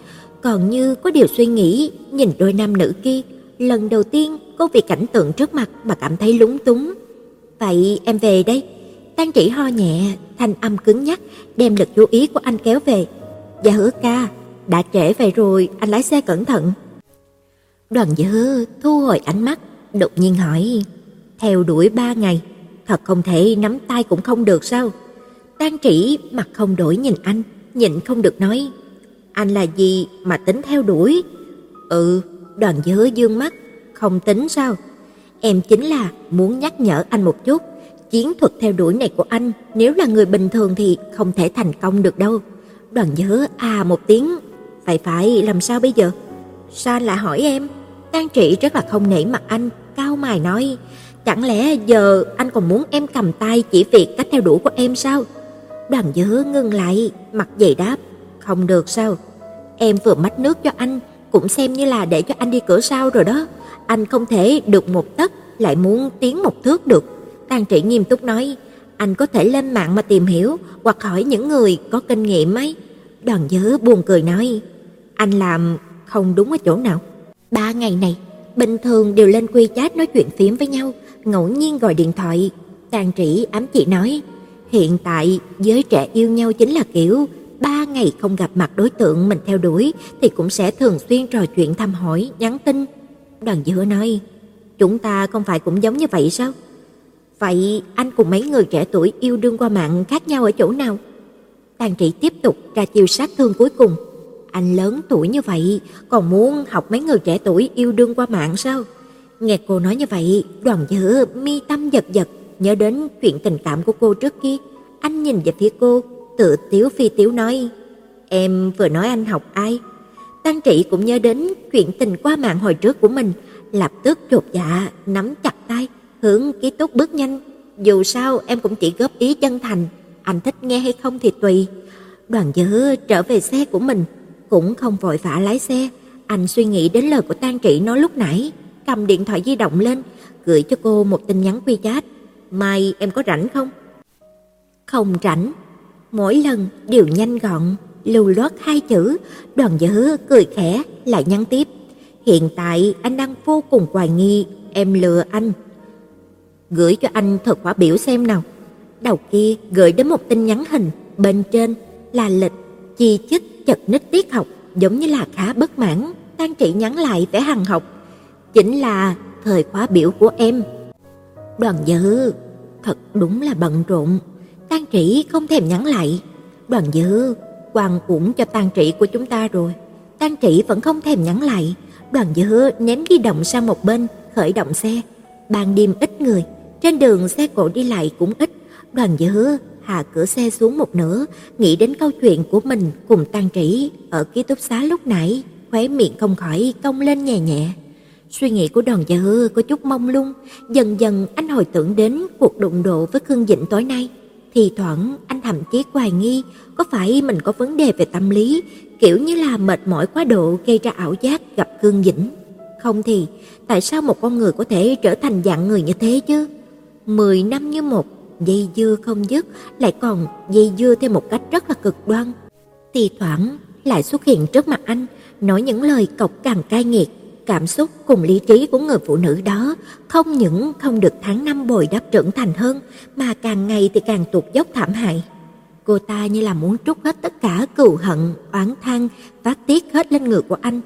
còn như có điều suy nghĩ, nhìn đôi nam nữ kia, lần đầu tiên cô vì cảnh tượng trước mặt mà cảm thấy lúng túng. "Vậy em về đây." Tang Trĩ ho nhẹ, thanh âm cứng nhắc, đem lực chú ý của anh kéo về. "Dạ hứa ca, đã trễ về rồi, anh lái xe cẩn thận." Đoàn Dư thu hồi ánh mắt, đột nhiên hỏi: "Theo đuổi ba ngày, thật không thể nắm tay cũng không được sao?" Tang Trĩ mặt không đổi nhìn anh, nhịn không được nói: "Anh là gì mà tính theo đuổi?" "Ừ." Đoàn dớ dương mắt, "Không tính sao?" "Em chính là muốn nhắc nhở anh một chút." chiến thuật theo đuổi này của anh nếu là người bình thường thì không thể thành công được đâu. Đoàn nhớ à một tiếng, phải phải làm sao bây giờ? Sao lại hỏi em? Tang trị rất là không nể mặt anh, cao mài nói, chẳng lẽ giờ anh còn muốn em cầm tay chỉ việc cách theo đuổi của em sao? Đoàn nhớ ngưng lại, mặt dày đáp, không được sao? Em vừa mách nước cho anh, cũng xem như là để cho anh đi cửa sau rồi đó. Anh không thể được một tấc lại muốn tiến một thước được. Tàn Trị nghiêm túc nói, anh có thể lên mạng mà tìm hiểu hoặc hỏi những người có kinh nghiệm ấy. Đoàn Dớ buồn cười nói, anh làm không đúng ở chỗ nào. Ba ngày này, bình thường đều lên quy chat nói chuyện phím với nhau, ngẫu nhiên gọi điện thoại. Tàn Trĩ ám chỉ nói, hiện tại giới trẻ yêu nhau chính là kiểu ba ngày không gặp mặt đối tượng mình theo đuổi thì cũng sẽ thường xuyên trò chuyện thăm hỏi, nhắn tin. Đoàn Dứa nói, chúng ta không phải cũng giống như vậy sao? Vậy anh cùng mấy người trẻ tuổi yêu đương qua mạng khác nhau ở chỗ nào? Tàn trị tiếp tục ra chiêu sát thương cuối cùng. Anh lớn tuổi như vậy, còn muốn học mấy người trẻ tuổi yêu đương qua mạng sao? Nghe cô nói như vậy, đoàn dữ mi tâm giật giật, nhớ đến chuyện tình cảm của cô trước kia. Anh nhìn về phía cô, tự tiếu phi tiếu nói, em vừa nói anh học ai? Tăng trị cũng nhớ đến chuyện tình qua mạng hồi trước của mình, lập tức chột dạ, nắm chặt tay, hướng ký túc bước nhanh. Dù sao em cũng chỉ góp ý chân thành, anh thích nghe hay không thì tùy. Đoàn dữ trở về xe của mình, cũng không vội vã lái xe. Anh suy nghĩ đến lời của tan Trị nói lúc nãy, cầm điện thoại di động lên, gửi cho cô một tin nhắn quy chat. Mai em có rảnh không? Không rảnh. Mỗi lần đều nhanh gọn, lưu loát hai chữ, đoàn dữ cười khẽ lại nhắn tiếp. Hiện tại anh đang vô cùng hoài nghi em lừa anh gửi cho anh thật quả biểu xem nào. Đầu kia gửi đến một tin nhắn hình, bên trên là lịch chi chích chật ních tiết học, giống như là khá bất mãn, Tan Trị nhắn lại vẻ hằng học, chính là thời khóa biểu của em. Đoàn Dư, thật đúng là bận rộn, Tang Trĩ không thèm nhắn lại. Đoàn Dư, quàng cũng cho Tang Trĩ của chúng ta rồi. Tang Trĩ vẫn không thèm nhắn lại, Đoàn Dư ném di động sang một bên, khởi động xe. Ban đêm ít người, trên đường xe cộ đi lại cũng ít, đoàn dự hạ cửa xe xuống một nửa, nghĩ đến câu chuyện của mình cùng Tang Trĩ ở ký túc xá lúc nãy, khóe miệng không khỏi cong lên nhẹ nhẹ. Suy nghĩ của đoàn gia dữ có chút mông lung, dần dần anh hồi tưởng đến cuộc đụng độ với Khương Dĩnh tối nay. Thì thoảng anh thậm chí hoài nghi có phải mình có vấn đề về tâm lý, kiểu như là mệt mỏi quá độ gây ra ảo giác gặp Khương Dĩnh. Không thì, tại sao một con người có thể trở thành dạng người như thế chứ? mười năm như một, dây dưa không dứt, lại còn dây dưa theo một cách rất là cực đoan. Thì thoảng lại xuất hiện trước mặt anh, nói những lời cộc cằn cay nghiệt, cảm xúc cùng lý trí của người phụ nữ đó không những không được tháng năm bồi đắp trưởng thành hơn, mà càng ngày thì càng tụt dốc thảm hại. Cô ta như là muốn trút hết tất cả cừu hận, oán than, phát tiết hết lên người của anh.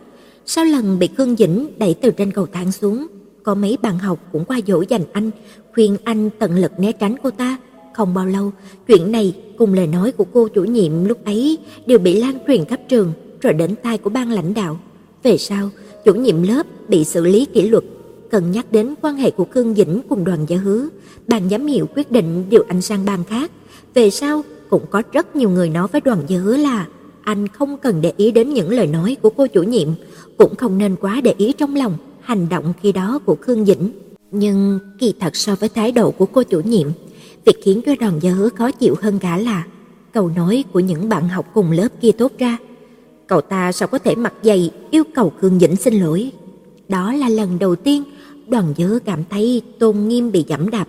Sau lần bị Khương Dĩnh đẩy từ trên cầu thang xuống, có mấy bạn học cũng qua dỗ dành anh, khuyên anh tận lực né tránh cô ta, Không bao lâu, chuyện này cùng lời nói của cô chủ nhiệm lúc ấy đều bị lan truyền khắp trường, rồi đến tai của ban lãnh đạo. Về sau, chủ nhiệm lớp bị xử lý kỷ luật, cần nhắc đến quan hệ của Khương Dĩnh cùng đoàn gia hứa, ban giám hiệu quyết định điều anh sang ban khác. Về sau, cũng có rất nhiều người nói với đoàn gia hứa là anh không cần để ý đến những lời nói của cô chủ nhiệm, cũng không nên quá để ý trong lòng hành động khi đó của Khương Dĩnh. Nhưng kỳ thật so với thái độ của cô chủ nhiệm, việc khiến cho đoàn gia hứa khó chịu hơn cả là câu nói của những bạn học cùng lớp kia tốt ra. Cậu ta sao có thể mặt dày yêu cầu Khương Dĩnh xin lỗi? Đó là lần đầu tiên đoàn gia cảm thấy tôn nghiêm bị giảm đạp.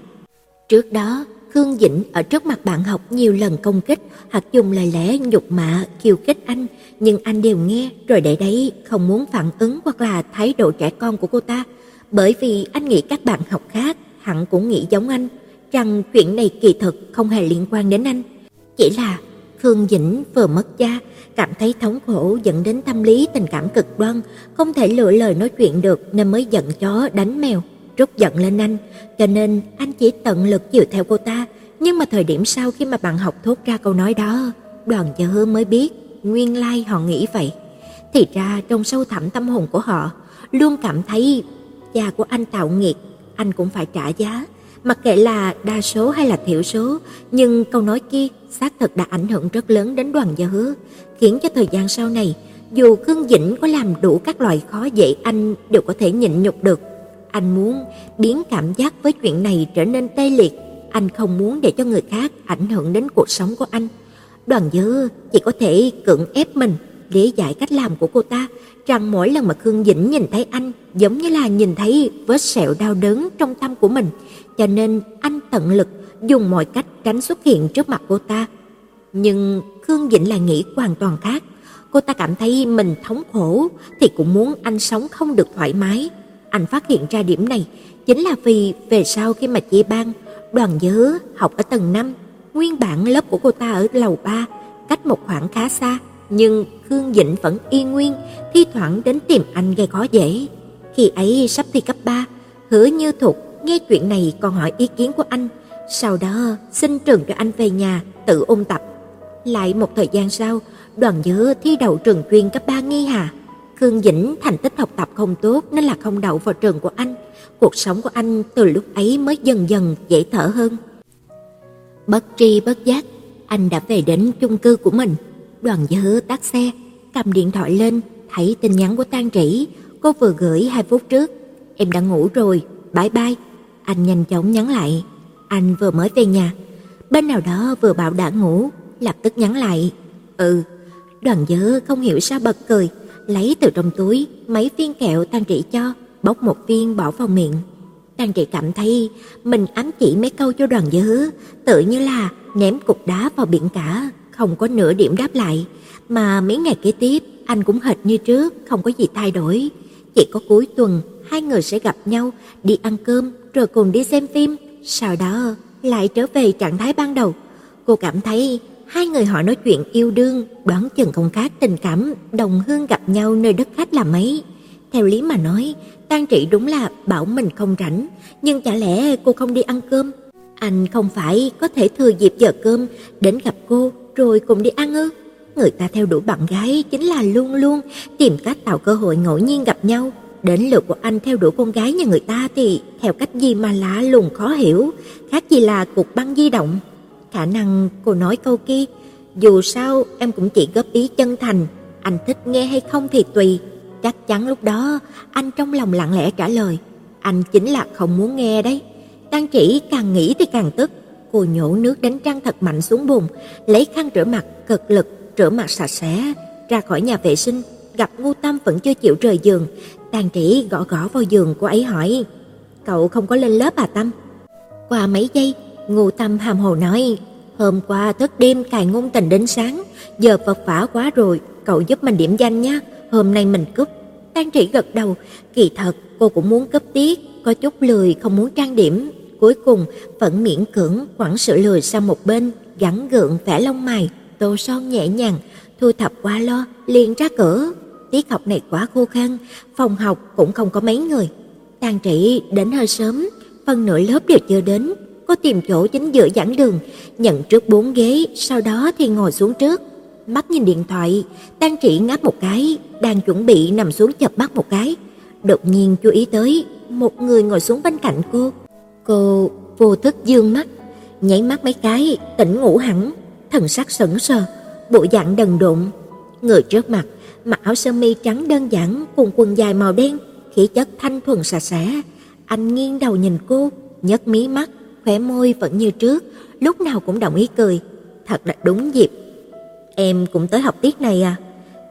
Trước đó, Khương Dĩnh ở trước mặt bạn học nhiều lần công kích hoặc dùng lời lẽ nhục mạ khiêu khích anh, nhưng anh đều nghe rồi để đấy không muốn phản ứng hoặc là thái độ trẻ con của cô ta, bởi vì anh nghĩ các bạn học khác hẳn cũng nghĩ giống anh, rằng chuyện này kỳ thực không hề liên quan đến anh. Chỉ là Khương Dĩnh vừa mất cha, cảm thấy thống khổ dẫn đến tâm lý tình cảm cực đoan, không thể lựa lời nói chuyện được nên mới giận chó đánh mèo trút giận lên anh, cho nên anh chỉ tận lực chiều theo cô ta. Nhưng mà thời điểm sau khi mà bạn học thốt ra câu nói đó, đoàn gia hứa mới biết nguyên lai họ nghĩ vậy. Thì ra trong sâu thẳm tâm hồn của họ luôn cảm thấy cha của anh tạo nghiệt, anh cũng phải trả giá. Mặc kệ là đa số hay là thiểu số, nhưng câu nói kia xác thực đã ảnh hưởng rất lớn đến đoàn gia hứa, khiến cho thời gian sau này, dù Khương Dĩnh có làm đủ các loại khó dễ anh đều có thể nhịn nhục được. Anh muốn biến cảm giác với chuyện này trở nên tê liệt, anh không muốn để cho người khác ảnh hưởng đến cuộc sống của anh. Đoàn Dư chỉ có thể cưỡng ép mình lý giải cách làm của cô ta, rằng mỗi lần mà Khương Dĩnh nhìn thấy anh giống như là nhìn thấy vết sẹo đau đớn trong tâm của mình, cho nên anh tận lực dùng mọi cách tránh xuất hiện trước mặt cô ta. Nhưng Khương Dĩnh lại nghĩ hoàn toàn khác. Cô ta cảm thấy mình thống khổ thì cũng muốn anh sống không được thoải mái. Anh phát hiện ra điểm này chính là vì về sau khi mà chia ban, đoàn nhớ học ở tầng 5, nguyên bản lớp của cô ta ở lầu 3, cách một khoảng khá xa, nhưng Khương Dĩnh vẫn y nguyên, thi thoảng đến tìm anh gây khó dễ. Khi ấy sắp thi cấp 3, Hứa Như Thục nghe chuyện này còn hỏi ý kiến của anh, sau đó xin trường cho anh về nhà tự ôn tập. Lại một thời gian sau, đoàn nhớ thi đậu trường chuyên cấp 3 nghi hà. Khương Dĩnh thành tích học tập không tốt nên là không đậu vào trường của anh. Cuộc sống của anh từ lúc ấy mới dần dần dễ thở hơn. Bất tri bất giác, anh đã về đến chung cư của mình. Đoàn nhớ tắt xe, cầm điện thoại lên, thấy tin nhắn của Tang Trĩ, cô vừa gửi hai phút trước. Em đã ngủ rồi, bye bye. Anh nhanh chóng nhắn lại, anh vừa mới về nhà. Bên nào đó vừa bảo đã ngủ, lập tức nhắn lại, ừ. Đoàn dớ không hiểu sao bật cười, lấy từ trong túi mấy viên kẹo Tang Trị cho, bóc một viên bỏ vào miệng. Tang Trị cảm thấy mình ám chỉ mấy câu cho Đoàn dớ, tự như là ném cục đá vào biển cả, không có nửa điểm đáp lại, mà mấy ngày kế tiếp anh cũng hệt như trước, không có gì thay đổi. Chỉ có cuối tuần hai người sẽ gặp nhau, đi ăn cơm rồi cùng đi xem phim, sau đó lại trở về trạng thái ban đầu. Cô cảm thấy Hai người họ nói chuyện yêu đương, đoán chừng không khác tình cảm đồng hương gặp nhau nơi đất khách là mấy. Theo lý mà nói, Tang Trị đúng là bảo mình không rảnh, nhưng chả lẽ cô không đi ăn cơm? Anh không phải có thể thừa dịp giờ cơm đến gặp cô rồi cùng đi ăn ư? Người ta theo đuổi bạn gái chính là luôn luôn tìm cách tạo cơ hội ngẫu nhiên gặp nhau. Đến lượt của anh theo đuổi con gái nhà người ta thì theo cách gì mà lạ lùng khó hiểu, khác gì là cục băng di động. Khả năng cô nói câu kia, dù sao em cũng chỉ góp ý chân thành, anh thích nghe hay không thì tùy. Chắc chắn lúc đó anh trong lòng lặng lẽ trả lời, anh chính là không muốn nghe đấy. Đang chỉ càng nghĩ thì càng tức, cô nhổ nước đánh răng thật mạnh xuống bùn, lấy khăn rửa mặt cực lực rửa mặt sạch sẽ, ra khỏi nhà vệ sinh, gặp Ngô Tâm vẫn chưa chịu rời giường, Tàn Trĩ gõ gõ vào giường cô ấy hỏi: "Cậu không có lên lớp à Tâm?" Qua mấy giây, Ngô Tâm hàm hồ nói, hôm qua thức đêm cài ngôn tình đến sáng, giờ vật vả quá rồi, cậu giúp mình điểm danh nhé, hôm nay mình cúp. Tang Trĩ gật đầu, kỳ thật cô cũng muốn cấp tiết, có chút lười không muốn trang điểm, cuối cùng vẫn miễn cưỡng quẳng sự lười sang một bên, gắn gượng vẽ lông mày, tô son nhẹ nhàng, thu thập qua lo, liền ra cửa. Tiết học này quá khô khan, phòng học cũng không có mấy người. Tang trị đến hơi sớm, phần nửa lớp đều chưa đến, có tìm chỗ chính giữa giảng đường, nhận trước bốn ghế, sau đó thì ngồi xuống trước. Mắt nhìn điện thoại, Tang Trị ngáp một cái, đang chuẩn bị nằm xuống chập mắt một cái, đột nhiên chú ý tới một người ngồi xuống bên cạnh cô. Cô vô thức dương mắt, nháy mắt mấy cái, tỉnh ngủ hẳn, thần sắc sững sờ, bộ dạng đần độn. Người trước mặt mặc áo sơ mi trắng đơn giản cùng quần dài màu đen, khí chất thanh thuần sạch sẽ. Anh nghiêng đầu nhìn cô, nhấc mí mắt, khóe môi vẫn như trước, lúc nào cũng đồng ý cười. Thật là đúng dịp. Em cũng tới học tiết này à?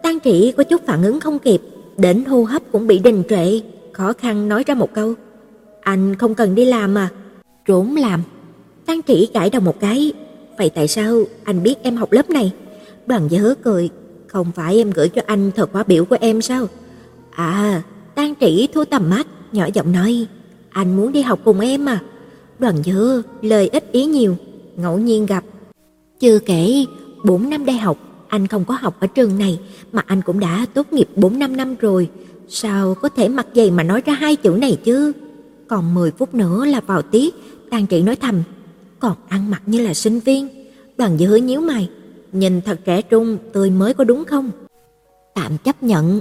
Tan Trị có chút phản ứng không kịp, đến hô hấp cũng bị đình trệ, khó khăn nói ra một câu. Anh không cần đi làm à? Trốn làm. Tan Trị gãi đầu một cái. Vậy tại sao anh biết em học lớp này? Đoàn Dớ cười. Không phải em gửi cho anh thật khóa biểu của em sao? À, Tang Trị thu tầm mắt, nhỏ giọng nói. Anh muốn đi học cùng em à? Đoàn Dư lời ít ý nhiều, ngẫu nhiên gặp. Chưa kể, 4 năm đại học anh không có học ở trường này mà anh cũng đã tốt nghiệp 4 năm năm rồi. Sao có thể mặc dày mà nói ra hai chữ này chứ? Còn 10 phút nữa là vào tiết, Tang Trị nói thầm, còn ăn mặc như là sinh viên. Đoàn Dư nhíu mày, nhìn thật trẻ trung, tươi mới có đúng không? Tạm chấp nhận.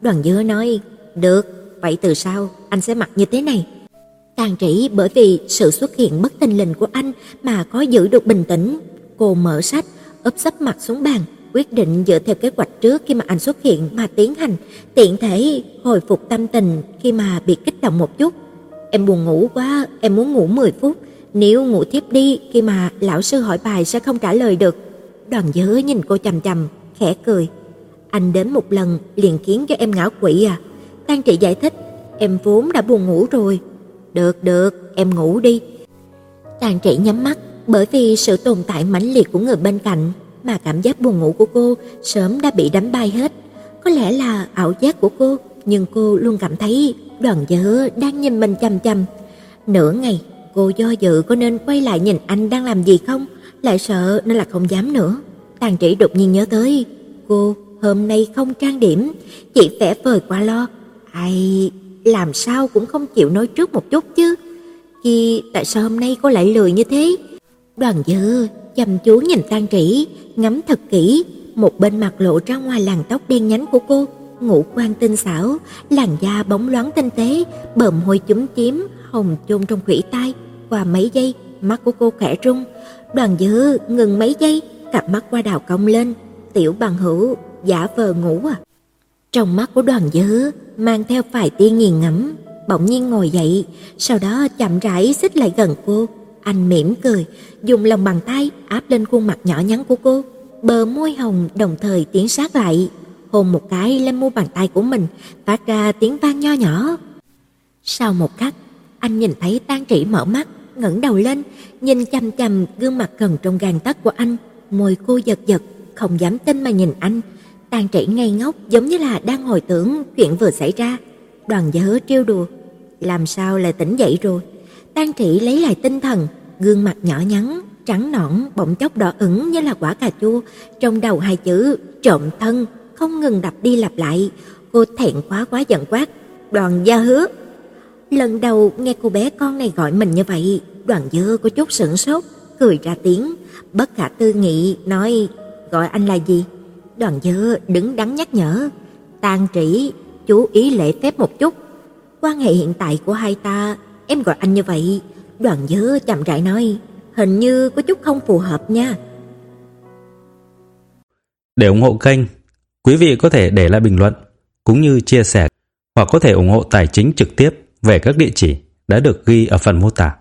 Đoàn dứa nói, được, vậy từ sau anh sẽ mặc như thế này. Tàn trĩ bởi vì sự xuất hiện bất thình lình của anh mà có giữ được bình tĩnh. Cô mở sách, ấp sấp mặt xuống bàn, quyết định dựa theo kế hoạch trước khi mà anh xuất hiện mà tiến hành, tiện thể hồi phục tâm tình khi mà bị kích động một chút. Em buồn ngủ quá, em muốn ngủ 10 phút, nếu ngủ tiếp đi khi mà lão sư hỏi bài sẽ không trả lời được. Đoàn Dớ nhìn cô chằm chằm, khẽ cười. Anh đến một lần liền khiến cho em ngã quỷ à? Tang Trị giải thích, em vốn đã buồn ngủ rồi. Được được, em ngủ đi. Tang Trị nhắm mắt, bởi vì sự tồn tại mãnh liệt của người bên cạnh mà cảm giác buồn ngủ của cô sớm đã bị đánh bay hết. Có lẽ là ảo giác của cô, nhưng cô luôn cảm thấy đoàn dở đang nhìn mình chằm chằm. Nửa ngày, cô do dự có nên quay lại nhìn anh đang làm gì không, lại sợ nên là không dám nữa. Tàn trĩ đột nhiên nhớ tới, cô hôm nay không trang điểm, chỉ vẽ vời qua lo. Ai, làm sao cũng không chịu nói trước một chút chứ. Khi tại sao hôm nay cô lại lười như thế? Đoàn dư, chăm chú nhìn Tang Trĩ, ngắm thật kỹ, một bên mặt lộ ra ngoài làn tóc đen nhánh của cô, ngũ quan tinh xảo, làn da bóng loáng tinh tế, bờm môi chúm chím, hồng chôn trong khủy tai, qua mấy giây, mắt của cô khẽ rung. Đoàn Dư ngừng mấy giây, cặp mắt qua đào cong lên, "Tiểu bằng hữu, giả vờ ngủ à?" Trong mắt của Đoàn Dư mang theo vài tia nghiền ngẫm, bỗng nhiên ngồi dậy, sau đó chậm rãi xích lại gần cô, anh mỉm cười, dùng lòng bàn tay áp lên khuôn mặt nhỏ nhắn của cô, bờ môi hồng đồng thời tiến sát lại, hôn một cái lên mu bàn tay của mình, phát ra tiếng vang nho nhỏ. Sau một khắc, anh nhìn thấy Tang Trĩ mở mắt, ngẩng đầu lên, nhìn chằm chằm gương mặt gần trong gang tấc của anh, môi cô giật giật, không dám tin mà nhìn anh. Tàn Trĩ ngây ngốc giống như là đang hồi tưởng chuyện vừa xảy ra. Đoàn Dở trêu đùa, làm sao lại tỉnh dậy rồi? Tang Trĩ lấy lại tinh thần, gương mặt nhỏ nhắn, trắng nõn bỗng chốc đỏ ửng như là quả cà chua, trong đầu hai chữ trộm thân không ngừng đập đi lặp lại. Cô thẹn quá quá giận quát, "Đoàn Gia Hứa!" Lần đầu nghe cô bé con này gọi mình như vậy, Đoàn Dơ có chút sửng sốt, cười ra tiếng, bất khả tư nghị nói, "Gọi anh là gì?" Đoàn Dơ đứng đắn nhắc nhở, tàn Trĩ, chú ý lễ phép một chút. Quan hệ hiện tại của hai ta, em gọi anh như vậy." Đoàn Dơ chậm rãi nói, "Hình như có chút không phù hợp nha." Để ủng hộ kênh Quý vị có thể để lại bình luận cũng như chia sẻ hoặc có thể ủng hộ tài chính trực tiếp về các địa chỉ đã được ghi ở phần mô tả.